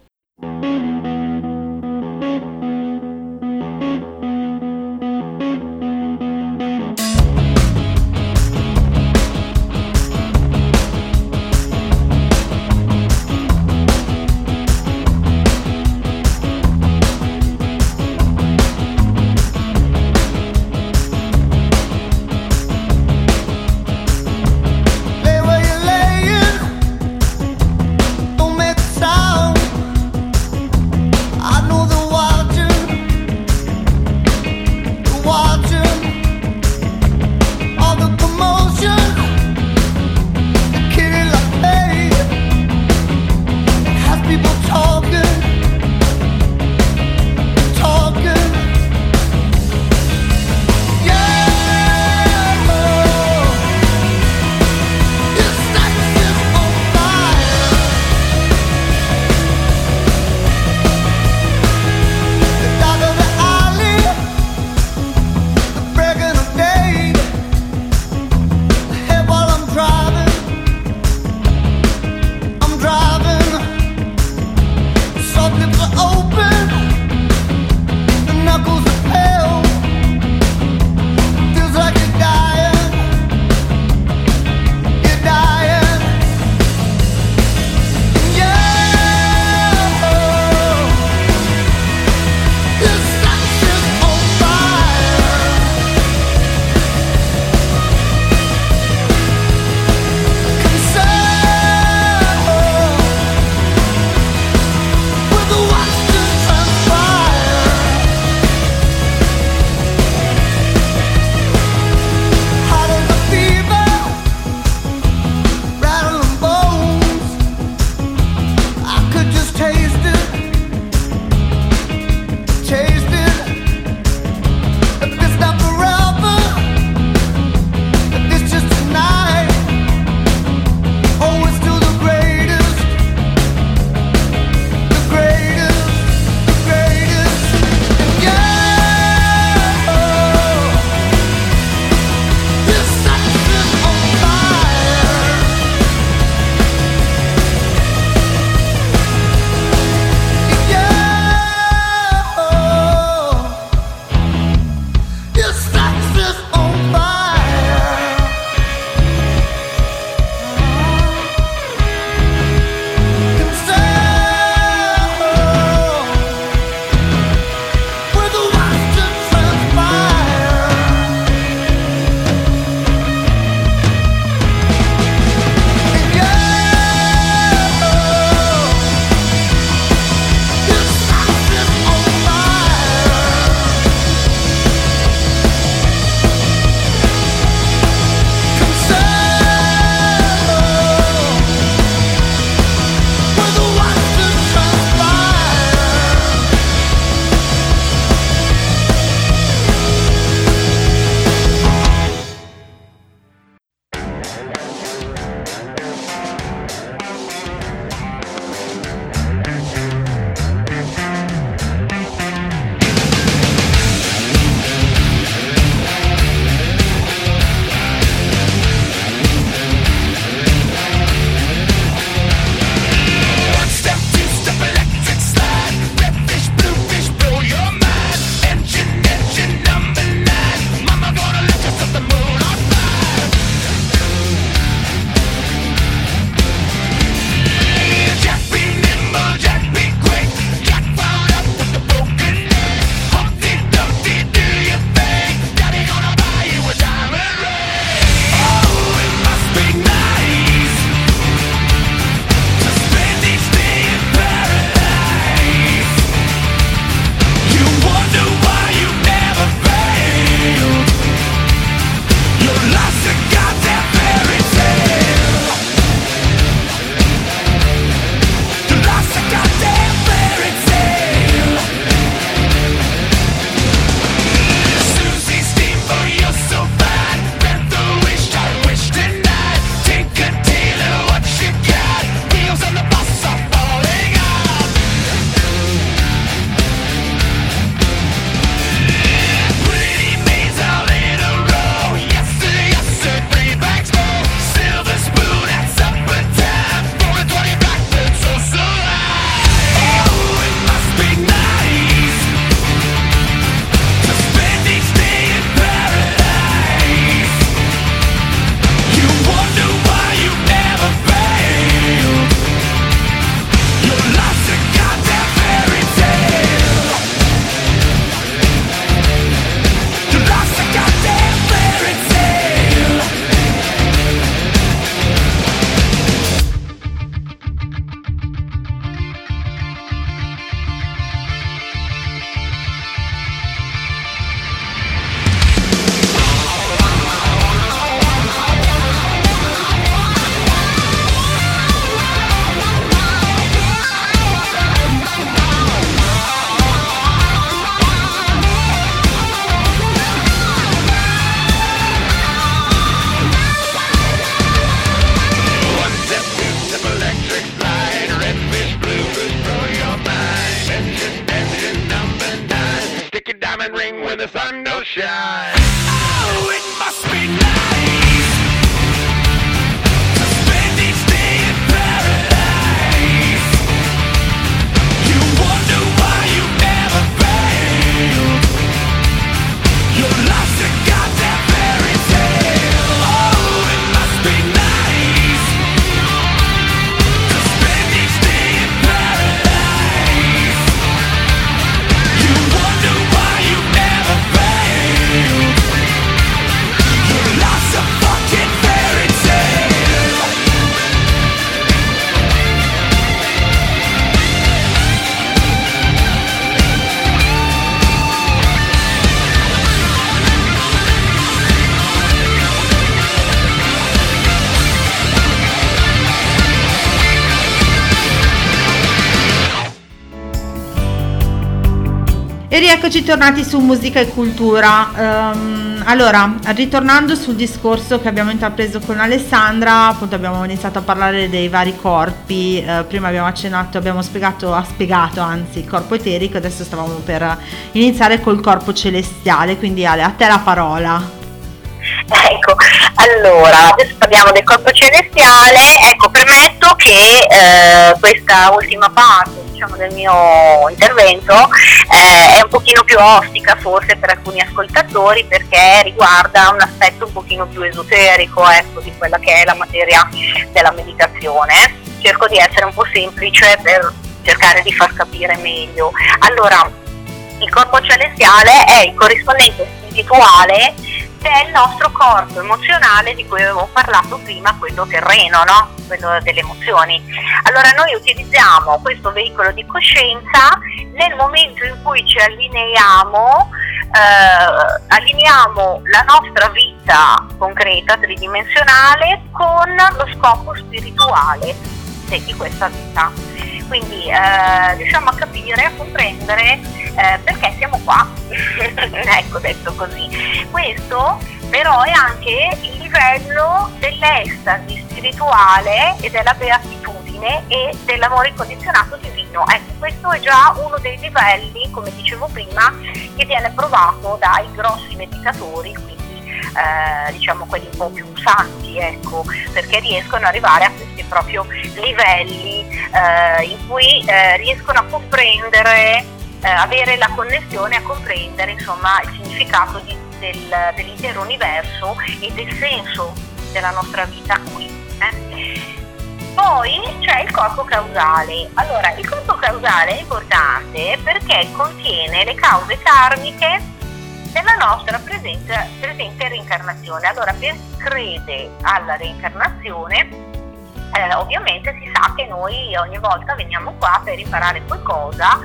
[SPEAKER 4] E rieccoci tornati su musica e cultura. Ehm, allora, ritornando sul discorso che abbiamo intrapreso con Alessandra, appunto abbiamo iniziato a parlare dei vari corpi. eh, prima abbiamo accennato, abbiamo spiegato, ha spiegato anzi il corpo eterico, adesso stavamo per iniziare col corpo celestiale. Quindi Ale, a te la parola.
[SPEAKER 5] Ecco, allora, adesso parliamo del corpo celestiale, ecco, premetto che eh, questa ultima parte diciamo, del mio intervento è un pochino più ostica forse per alcuni ascoltatori perché riguarda un aspetto un pochino più esoterico ecco, di quella che è la materia della meditazione. Cerco di essere un po' semplice per cercare di far capire meglio. Allora, il corpo celestiale è il corrispondente spirituale del nostro corpo emozionale di cui avevo parlato prima, quello terreno, no? quello delle emozioni. Allora noi utilizziamo questo veicolo di coscienza nel momento in cui ci allineiamo, eh, allineiamo la nostra vita concreta, tridimensionale, con lo scopo spirituale di questa vita. Quindi eh, riusciamo a capire, a comprendere eh, perché siamo qua. ecco, detto così. Questo però è anche il livello dell'estasi spirituale e della beatitudine e dell'amore incondizionato divino. Ecco, questo è già uno dei livelli, come dicevo prima, che viene provato dai grossi meditatori, eh, diciamo quelli un po' più santi, ecco, perché riescono ad arrivare a questi proprio livelli eh, in cui eh, riescono a comprendere, eh, avere la connessione a comprendere insomma il significato di, del, dell'intero universo e del senso della nostra vita qui. eh. Poi c'è il corpo causale. Allora, il corpo causale è importante perché contiene le cause karmiche della nostra presente, presente reincarnazione. Allora, per crede alla reincarnazione, eh, ovviamente si sa che noi ogni volta veniamo qua per imparare qualcosa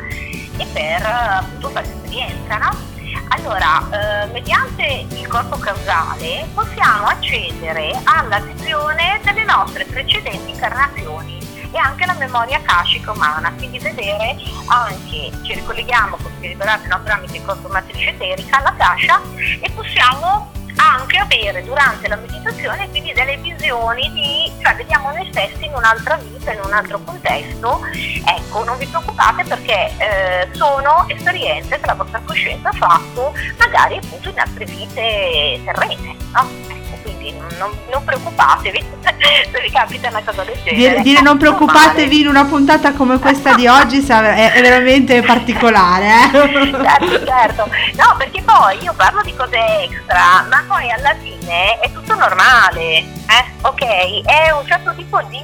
[SPEAKER 5] e per appunto fare esperienza, no? Allora, eh, mediante il corpo causale possiamo accedere alla visione delle nostre precedenti incarnazioni e anche la memoria akashica umana, quindi vedere anche, ci ricolleghiamo, vi ricordate, no, tramite il corpo matrice eterica, alla kasha e possiamo anche avere durante la meditazione quindi delle visioni di, cioè vediamo noi stessi in un'altra vita, in un altro contesto. Ecco, non vi preoccupate perché eh, sono esperienze che la vostra coscienza ha fatto magari appunto in altre vite terrene, no? Quindi non, non preoccupatevi se vi capita una cosa del genere.
[SPEAKER 4] Dire, dire non preoccupatevi in una puntata come questa di oggi è, è veramente particolare. Eh?
[SPEAKER 5] certo, certo. No, perché poi io parlo di cose extra, ma poi alla fine è tutto normale, eh? Ok? È un certo tipo di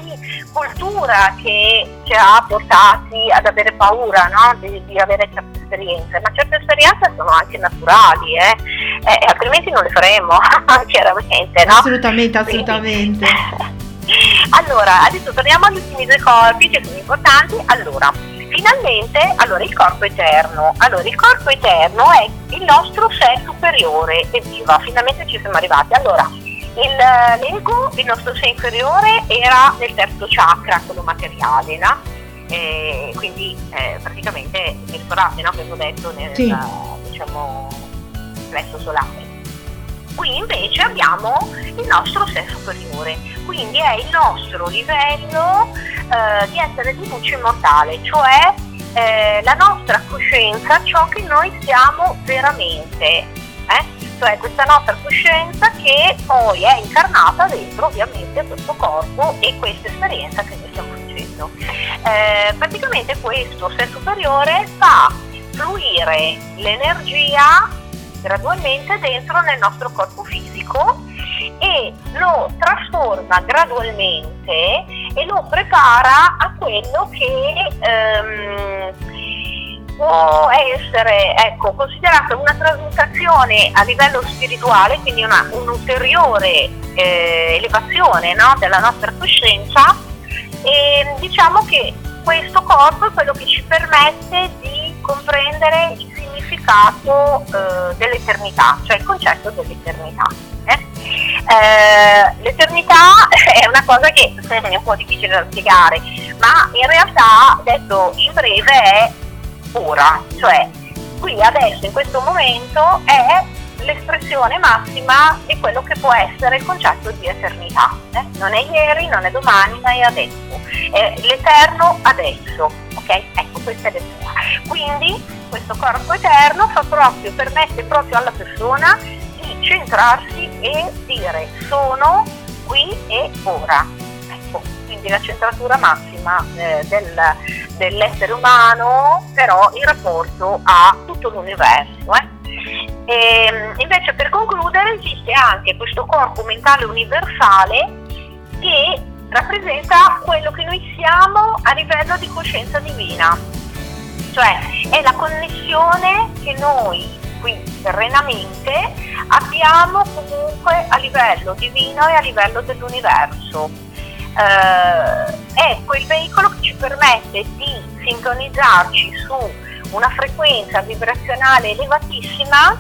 [SPEAKER 5] cultura che ci ha portati ad avere paura, no? Di, di avere certe esperienze, ma certe esperienze sono anche naturali, eh? Eh, altrimenti non le faremo, chiaramente, no?
[SPEAKER 4] Assolutamente, assolutamente.
[SPEAKER 5] allora, adesso torniamo agli ultimi due corpi che sono importanti. Allora, finalmente, allora il corpo eterno. Allora, il corpo eterno è il nostro sé superiore. Evviva, finalmente ci siamo arrivati. Allora, il, l'ego, il nostro sé inferiore, era nel terzo chakra, quello materiale, no? E quindi eh, praticamente vi ricordate no, che avevo detto nel
[SPEAKER 4] Sì.
[SPEAKER 5] diciamo plesso solare. Qui invece abbiamo il nostro sé superiore, quindi è il nostro livello eh, di essere di luce immortale, cioè eh, la nostra coscienza, ciò che noi siamo veramente, eh? cioè questa nostra coscienza che poi è incarnata dentro ovviamente questo corpo e questa esperienza che noi stiamo facendo. Eh, praticamente questo sé superiore fa fluire l'energia gradualmente dentro nel nostro corpo fisico e lo trasforma gradualmente e lo prepara a quello che ehm, può essere ecco, considerata una trasmutazione a livello spirituale, quindi una, un'ulteriore eh, elevazione no, della nostra coscienza e diciamo che questo corpo è quello che ci permette di comprendere il significato eh, dell'eternità, cioè il concetto dell'eternità. eh. Eh, l'eternità è una cosa che è un po' difficile da spiegare, ma in realtà, detto in breve, è ora, cioè qui adesso in questo momento è l'espressione massima di quello che può essere il concetto di eternità. eh. Non è ieri, non è domani, ma è adesso. È l'eterno adesso. Ok? Ecco, questa è l'eternità. Quindi questo corpo eterno fa proprio, permette proprio alla persona di centrarsi e dire sono qui e ora. Ecco, quindi la centratura massima eh, del- dell'essere umano, però in rapporto a tutto l'universo. eh. E, invece per concludere esiste anche questo corpo mentale universale che rappresenta quello che noi siamo a livello di coscienza divina, cioè è la connessione che noi qui terrenamente abbiamo comunque a livello divino e a livello dell'universo. Eh, è quel veicolo che ci permette di sintonizzarci su una frequenza vibrazionale elevatissima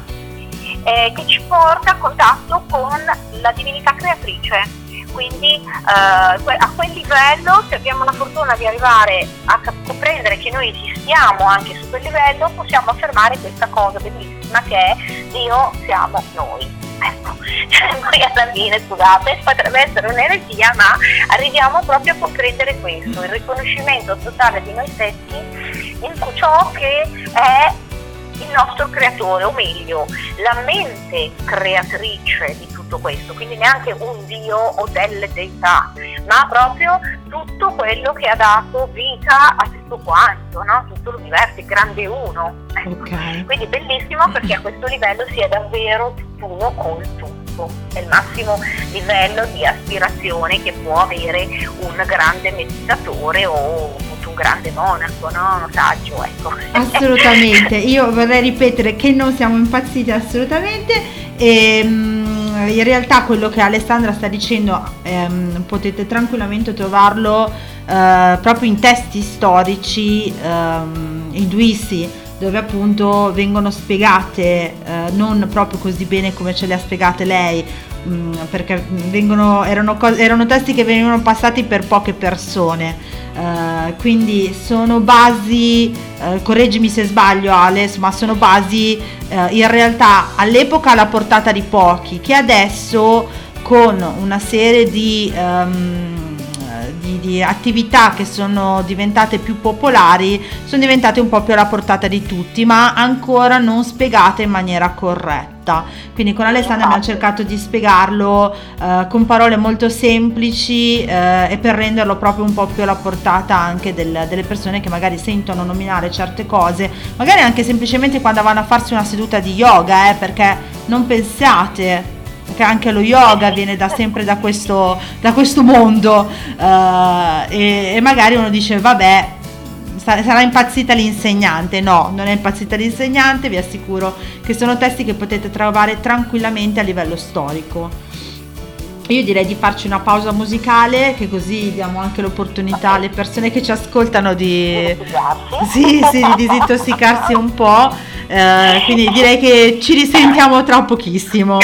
[SPEAKER 5] eh, che ci porta a contatto con la divinità creatrice. Quindi eh, a quel livello, se abbiamo la fortuna di arrivare a comprendere che noi esistiamo anche su quel livello, possiamo affermare questa cosa bellissima che è Dio siamo noi. Ecco, cioè noi alla fine, scusate, potrebbe essere un'eresia, ma arriviamo proprio a comprendere questo, il riconoscimento totale di noi stessi in ciò che è il nostro creatore, o meglio, la mente creatrice di tutto questo, quindi neanche un dio o delle deità, ma proprio tutto quello che ha dato vita a tutto quanto, no? tutto l'universo, il grande uno. Ecco.
[SPEAKER 4] Ok.
[SPEAKER 5] Quindi bellissimo perché a questo livello si è davvero uno col tutto, è il massimo livello di aspirazione che può avere un grande meditatore o un grande monaco, no? un saggio, ecco.
[SPEAKER 4] Assolutamente, io vorrei ripetere che non siamo impazziti assolutamente e mm, in realtà quello che Alessandra sta dicendo ehm, potete tranquillamente trovarlo eh, proprio in testi storici ehm, induisti dove appunto vengono spiegate eh, non proprio così bene come ce le ha spiegate lei perché vengono, erano, cose- erano testi che venivano passati per poche persone. Eh, quindi sono basi, eh, correggimi se sbaglio Alex, ma sono basi eh, in realtà all'epoca alla portata di pochi, che adesso con una serie di, ehm, di- di attività che sono diventate più popolari, sono diventate un po' più alla portata di tutti, ma ancora non spiegate in maniera corretta. Quindi con Alessandra abbiamo cercato di spiegarlo eh, con parole molto semplici eh, e per renderlo proprio un po' più alla portata anche del- delle persone che magari sentono nominare certe cose, magari anche semplicemente quando vanno a farsi una seduta di yoga, eh, perché non pensate che anche lo yoga viene da sempre da questo, da questo mondo eh, e, e magari uno dice vabbè sa- sarà impazzita l'insegnante no non è impazzita l'insegnante vi assicuro che sono testi che potete trovare tranquillamente a livello storico io direi di farci una pausa musicale che così diamo anche l'opportunità alle persone che ci ascoltano di, sì, sì, di disintossicarsi un po'. eh, quindi direi che ci risentiamo tra pochissimo.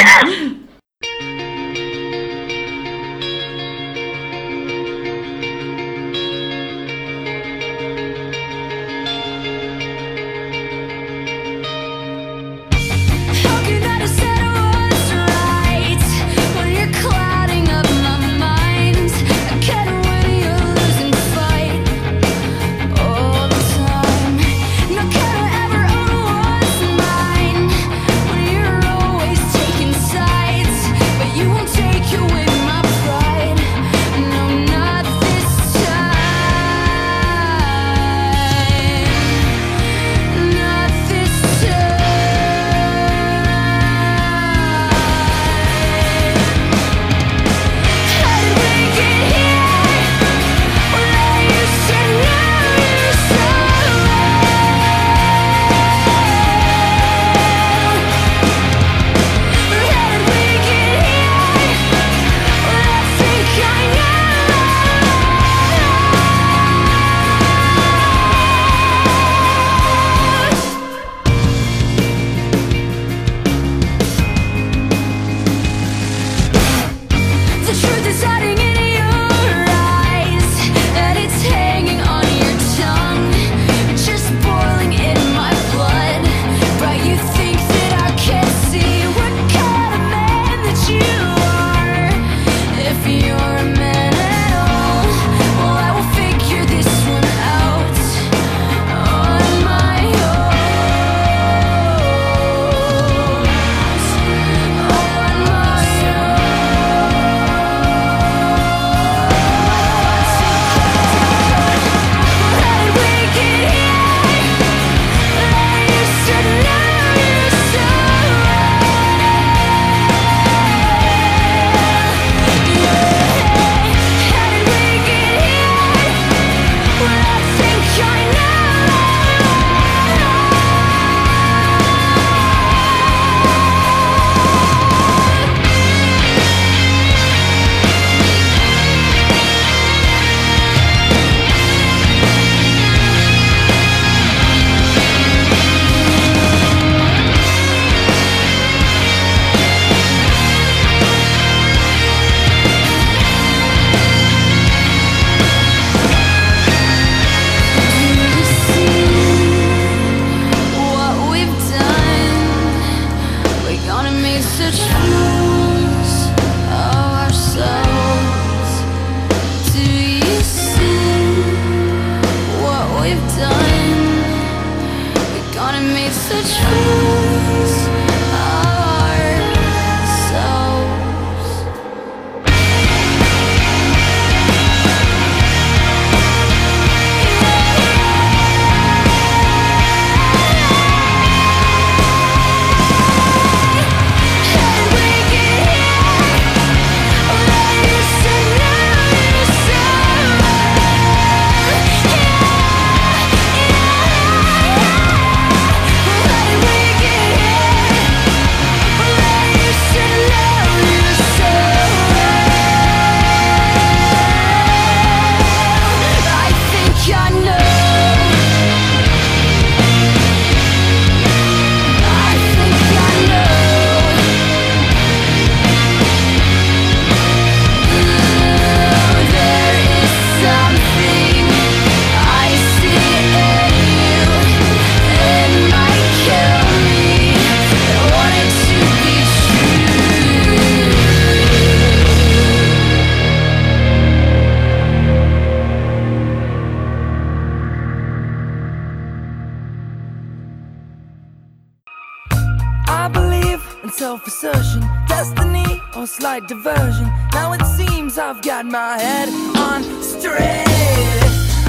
[SPEAKER 7] Slight diversion. Now it seems I've got my head on straight.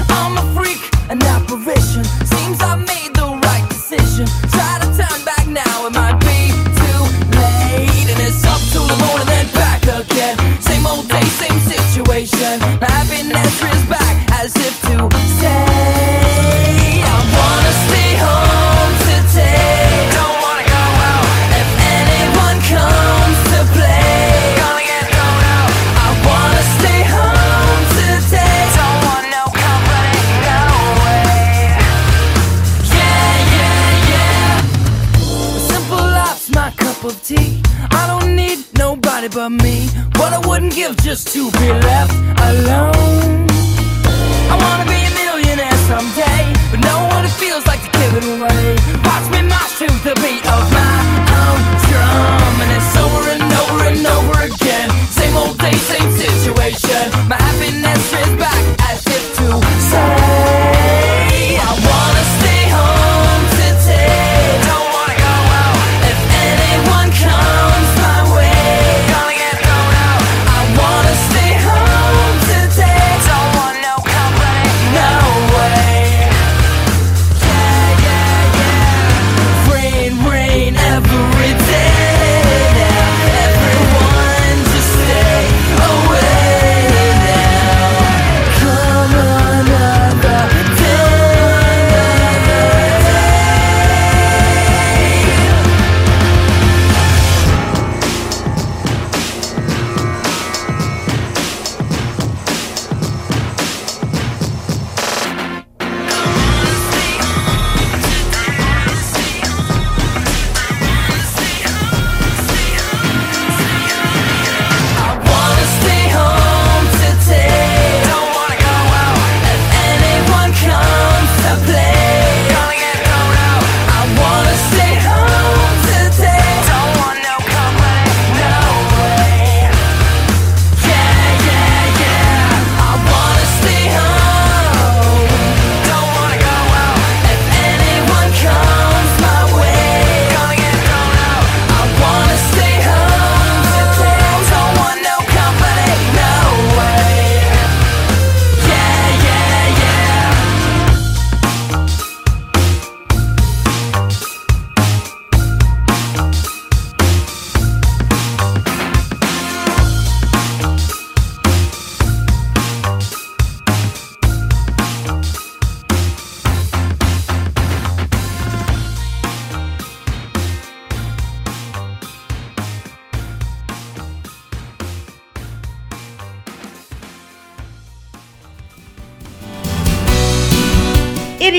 [SPEAKER 7] I'm a freak, an apparition. Seems I've made the right decision. Try to turn back now, it might be too late. And it's up to the moon and then back again. Same old day, same situation. My happiness is back as if to but me. What I wouldn't give just to be left alone. I wanna be a millionaire someday, but know what it feels like to give it away. Watch me march to the beat of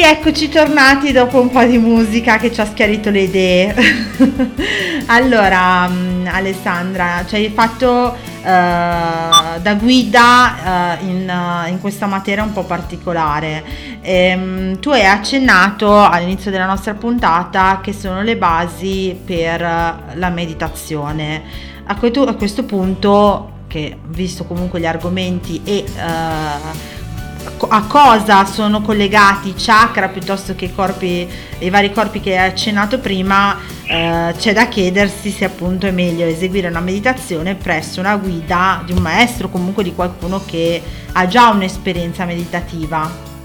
[SPEAKER 4] E rieccoci tornati dopo un po' di musica che ci ha schiarito le idee. allora, mh, Alessandra, ci hai fatto eh, da guida eh, in, eh, in questa materia un po' particolare. Ehm, tu hai accennato all'inizio della nostra puntata che sono le basi per la meditazione. A questo, a questo punto, che visto comunque gli argomenti e a cosa sono collegati i chakra piuttosto che i corpi, i vari corpi che hai accennato prima, eh, c'è da chiedersi se appunto è meglio eseguire una meditazione presso una guida di un maestro, comunque di qualcuno che ha già un'esperienza meditativa.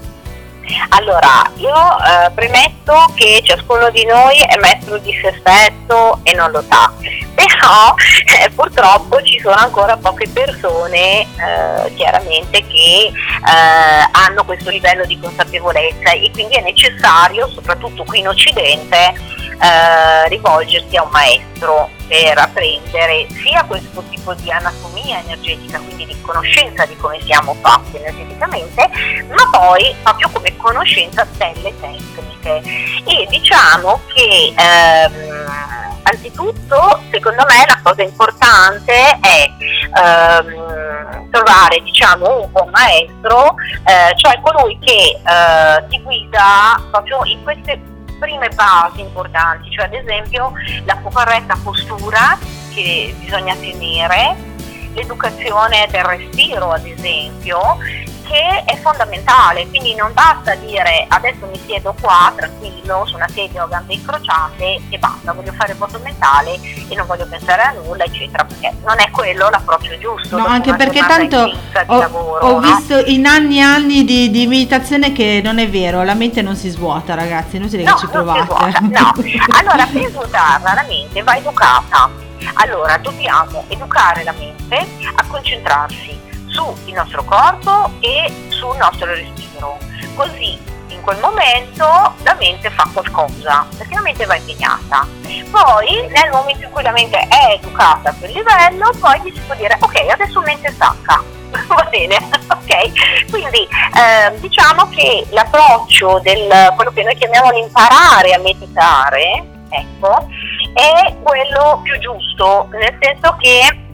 [SPEAKER 5] Allora, io eh, premetto che ciascuno di noi è maestro di se stesso e non lo sa, però eh, purtroppo ci sono ancora poche persone eh, chiaramente che eh, hanno questo livello di consapevolezza e quindi è necessario, soprattutto qui in Occidente, eh, rivolgersi a un maestro per apprendere sia questo tipo di anatomia energetica, quindi di conoscenza di come siamo fatti energeticamente, ma poi proprio come conoscenza delle tecniche. E diciamo che ehm, anzitutto, secondo me, la cosa importante è ehm, trovare diciamo, un buon maestro, eh, cioè colui che eh, ti guida proprio in queste prime basi importanti, cioè ad esempio la corretta postura che bisogna tenere, l'educazione del respiro ad esempio che è fondamentale, quindi non basta dire adesso mi siedo qua tranquillo su una sedia o gambe incrociate e basta, voglio fare il voto mentale e non voglio pensare a nulla, eccetera, perché non è quello l'approccio giusto.
[SPEAKER 4] No, anche perché tanto ho,
[SPEAKER 5] lavoro,
[SPEAKER 4] ho
[SPEAKER 5] no?
[SPEAKER 4] visto in anni e anni di, di meditazione che non è vero, la mente non si svuota ragazzi, è inutile
[SPEAKER 5] No,
[SPEAKER 4] che ci
[SPEAKER 5] non si
[SPEAKER 4] provate.
[SPEAKER 5] svuota, no. Allora, per svuotarla la mente va educata. Allora, dobbiamo educare la mente a concentrarsi sul nostro corpo e sul nostro respiro. Così in quel momento la mente fa qualcosa, perché la mente va impegnata. Poi, nel momento in cui la mente è educata a quel livello, poi gli si può dire ok, adesso mente stacca. Va bene, ok? Quindi eh, diciamo che l'approccio del quello che noi chiamiamo l'imparare a meditare, ecco, è quello più giusto, nel senso che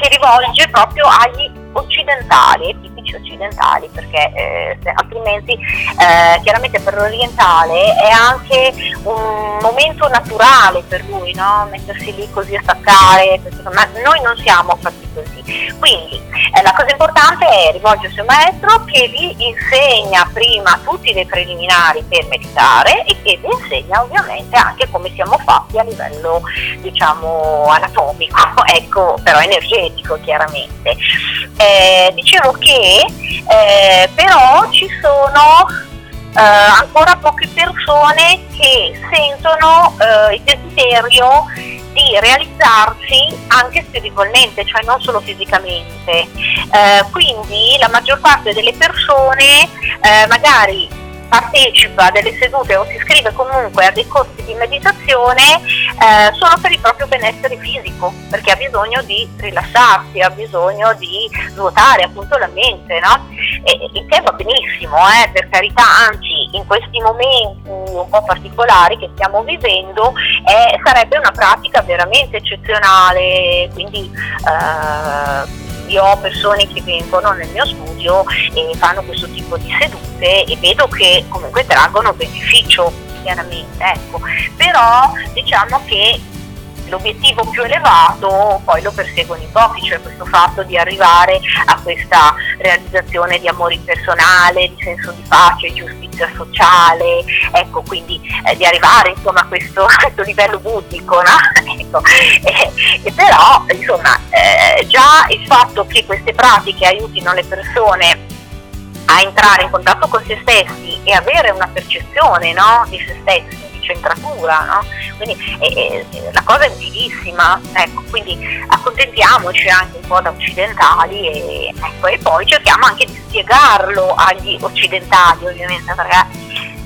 [SPEAKER 5] si rivolge proprio agli occidentali, tipici occidentali, perché eh, altrimenti eh, chiaramente per l'orientale è anche un momento naturale per lui, no? mettersi lì così a staccare, ma noi non siamo fatti così. Quindi eh, la cosa importante è rivolgersi a un maestro che vi insegna prima tutti dei preliminari per meditare e che vi insegna ovviamente anche come siamo fatti a livello diciamo anatomico, ecco, però energetico chiaramente. Eh, dicevo che eh, però ci sono eh, ancora poche persone che sentono eh, il desiderio di realizzarsi anche spiritualmente, cioè non solo fisicamente. Eh, quindi la maggior parte delle persone eh, magari partecipa a delle sedute o si iscrive comunque a dei corsi di meditazione eh, solo per il proprio benessere fisico, perché ha bisogno di rilassarsi, ha bisogno di svuotare appunto la mente, no? Il che va benissimo, eh, per carità, anzi in questi momenti un po' particolari che stiamo vivendo eh, sarebbe una pratica veramente eccezionale, quindi eh, io ho persone che vengono nel mio studio e fanno questo tipo di sedute e vedo che comunque traggono beneficio chiaramente, ecco. Però diciamo che l'obiettivo più elevato poi lo perseguono in pochi, cioè questo fatto di arrivare a questa realizzazione di amore impersonale, di senso di pace, giustizia sociale, ecco, quindi eh, di arrivare insomma a questo, a questo livello buddhico, no? Ecco, e, e però insomma eh, già il fatto che queste pratiche aiutino le persone a entrare in contatto con se stessi e avere una percezione no, di se stessi, di centratura, no? quindi eh, eh, la cosa è utilissima, ecco, quindi accontentiamoci anche un po' da occidentali e, ecco, e poi cerchiamo anche di spiegarlo agli occidentali ovviamente perché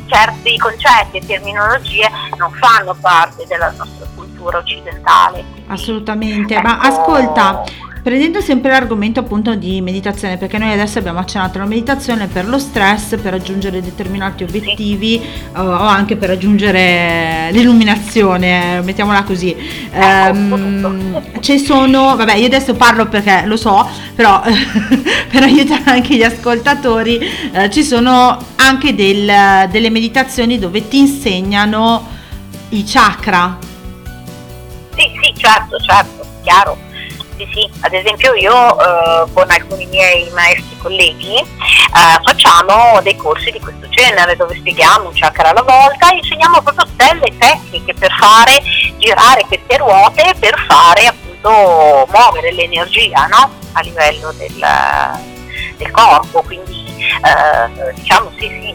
[SPEAKER 5] certi concetti e terminologie non fanno parte della nostra cultura occidentale.
[SPEAKER 4] Assolutamente, ma
[SPEAKER 5] ecco,
[SPEAKER 4] ascolta, prendendo sempre l'argomento appunto di meditazione, perché noi adesso abbiamo accennato alla meditazione per lo stress, per raggiungere determinati obiettivi eh, o anche per raggiungere l'illuminazione, eh, mettiamola così. Ehm, ci sono, vabbè, io adesso parlo perché lo so, però per aiutare anche gli ascoltatori, eh, ci sono anche del- delle meditazioni dove ti insegnano i chakra.
[SPEAKER 5] Sì, sì, certo, certo, chiaro. Sì, sì, ad esempio io eh, con alcuni miei maestri colleghi eh, facciamo dei corsi di questo genere dove spieghiamo un chakra alla volta e insegniamo proprio delle tecniche per fare girare queste ruote per fare appunto muovere l'energia no? a livello del, del corpo, quindi eh, diciamo sì sì.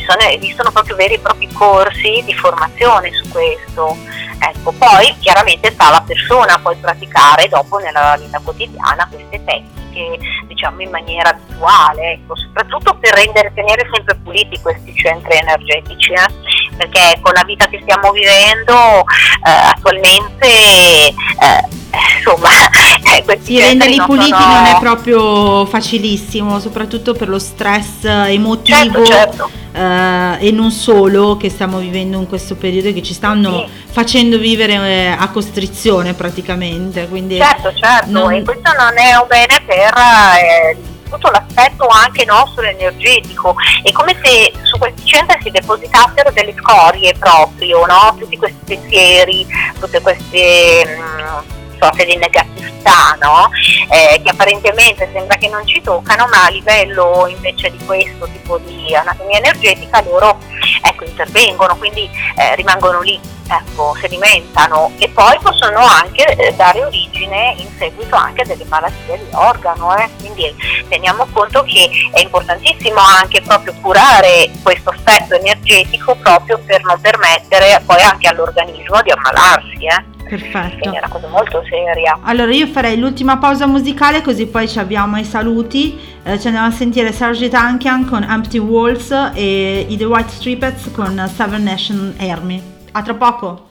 [SPEAKER 5] Ci sono, esistono proprio veri e propri corsi di formazione su questo. Ecco, poi chiaramente sta alla persona poi praticare dopo nella vita quotidiana queste tecniche, diciamo in maniera abituale, ecco, soprattutto per rendere, tenere sempre puliti questi centri energetici, eh, perché con la vita che stiamo vivendo eh, attualmente eh, insomma eh, questi
[SPEAKER 4] Sì, renderli
[SPEAKER 5] centri
[SPEAKER 4] puliti
[SPEAKER 5] sono-
[SPEAKER 4] non è proprio facilissimo, soprattutto per lo stress emotivo
[SPEAKER 5] Certo, certo.
[SPEAKER 4] Eh, e non solo che stiamo vivendo in questo periodo e che ci stanno
[SPEAKER 5] Sì.
[SPEAKER 4] facendo vivere eh, a costrizione praticamente. Quindi
[SPEAKER 5] Certo, certo,
[SPEAKER 4] non-
[SPEAKER 5] e questo non è un bene per eh, tutto l'aspetto anche nostro energetico. È come se su questi centri si depositassero delle scorie proprio, no? Tutti questi pensieri, tutte queste mm, sorte di negativ- sensibilità, no? Eh, che apparentemente sembra che non ci toccano, ma a livello invece di questo tipo di anatomia energetica loro ecco, intervengono, quindi eh, rimangono lì, ecco, sedimentano e poi possono anche eh, dare origine in seguito anche a delle malattie di organo, eh. quindi teniamo conto che è importantissimo anche proprio curare questo aspetto energetico proprio per non permettere poi anche all'organismo di ammalarsi, eh.
[SPEAKER 4] Perfetto.
[SPEAKER 5] quindi è una cosa molto seria.
[SPEAKER 4] Allora io farei l'ultima pausa musicale così poi ci abbiamo i saluti. Eh, ci andiamo a sentire Serge Tankian con Empty Walls e i The White Strippers con Seven Nation Army. A tra poco.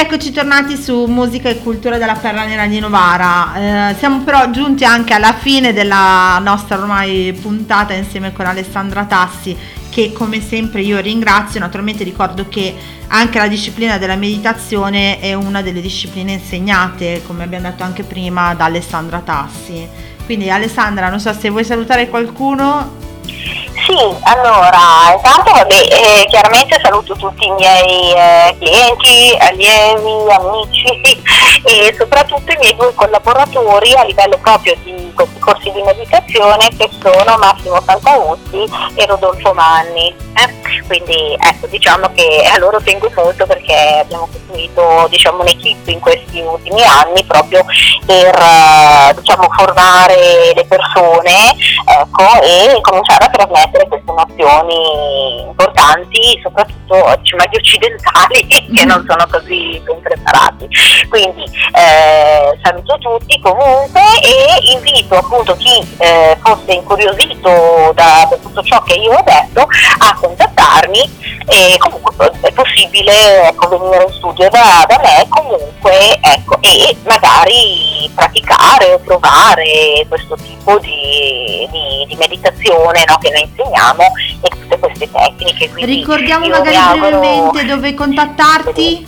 [SPEAKER 4] E rieccoci tornati su musica e cultura della Perla Nera di Novara. Eh, siamo però giunti anche alla fine della nostra ormai puntata insieme con Alessandra Tassi che come sempre io ringrazio. Naturalmente ricordo che anche la disciplina della meditazione è una delle discipline insegnate, come abbiamo detto anche prima, da Alessandra Tassi. Quindi Alessandra, non so se vuoi salutare qualcuno.
[SPEAKER 5] Sì, allora, intanto vabbè, eh, chiaramente saluto tutti i miei eh, clienti, allievi, amici e soprattutto i miei due collaboratori a livello proprio di questi corsi di meditazione che sono Massimo Santauzzi e Rodolfo Manni. eh. Quindi ecco, diciamo che a loro tengo molto perché abbiamo costruito diciamo, un'equipe in questi ultimi anni proprio per eh, diciamo, formare le persone ecco, e cominciare a trasmettere queste nozioni importanti, soprattutto diciamo, agli occidentali che non sono così ben preparati. Quindi eh, saluto tutti comunque e invito appunto chi eh, fosse incuriosito da, da tutto ciò che io ho detto a contattarmi e comunque è possibile ecco, venire in studio da, da me comunque ecco, e magari praticare o provare questo tipo di, di- di meditazione no, che noi insegniamo e tutte queste tecniche. Quindi
[SPEAKER 4] Ricordiamo magari
[SPEAKER 5] auguro-
[SPEAKER 4] brevemente dove contattarti.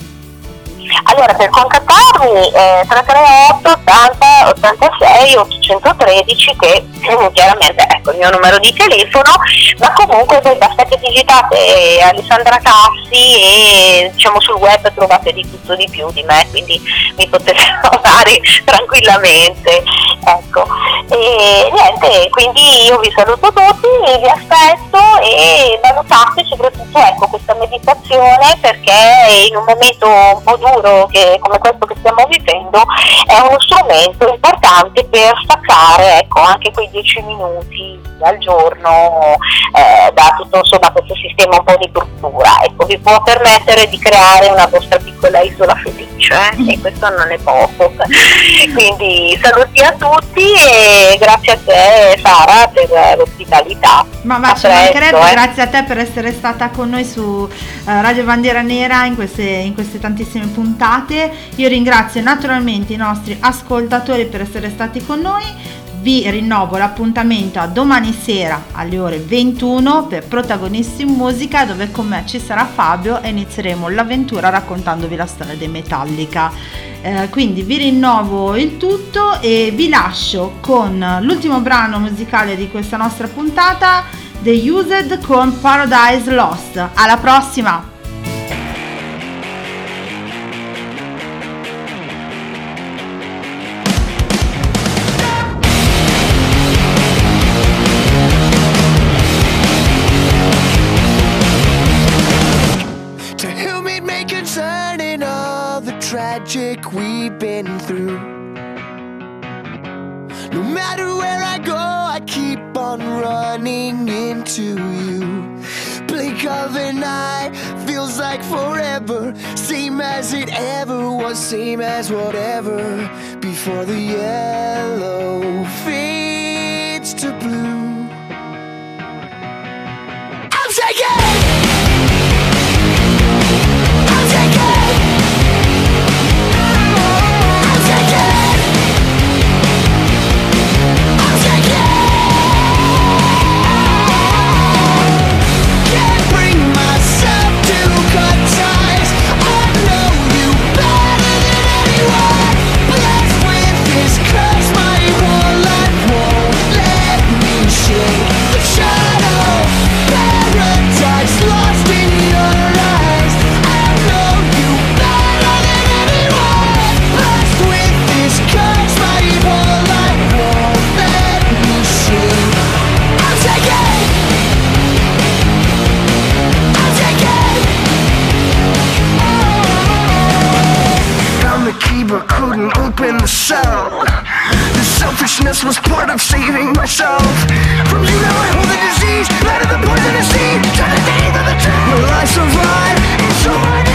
[SPEAKER 5] Allora, per contattarmi eh, 338 80 86 813 che eh, chiaramente ecco il mio numero di telefono, ma comunque voi basta che digitate Alessandra Tassi e diciamo sul web trovate di tutto di più di me, quindi mi potete trovare tranquillamente. Ecco. E niente, quindi io vi saluto tutti, vi aspetto e valutate soprattutto ecco, questa meditazione perché in un momento un po' duro che- come questo che stiamo vivendo è uno strumento importante per staccare ecco, anche quei 10 minuti al giorno eh, da tutto insomma, questo sistema un po' di bruttura. Ecco, vi può permettere di creare una vostra piccola isola felice eh, e questo non è poco. Quindi saluti a tutti e grazie a te Sara per l'ospitalità.
[SPEAKER 4] Ma, ma ci mancherebbe,
[SPEAKER 5] eh.
[SPEAKER 4] grazie a te per essere stata con noi su eh, Radio Bandiera Nera in queste, in queste tantissime puntate. Io ringrazio naturalmente i nostri ascoltatori per essere stati con noi. Vi rinnovo l'appuntamento a domani sera alle ore 21 per Protagonisti in Musica dove con me ci sarà Fabio e inizieremo l'avventura raccontandovi la storia dei Metallica. Eh, quindi vi rinnovo il tutto e vi lascio con l'ultimo brano musicale di questa nostra puntata, The Used con Paradise Lost. Alla prossima!
[SPEAKER 8] An eye feels like forever. Same as it ever was, same as whatever. Before the yellow fades but couldn't open the cell. The selfishness was part of saving myself. From you now I hold the disease, light of the poisonous seed, trying to think of the truth. Will I survive? It's so hard.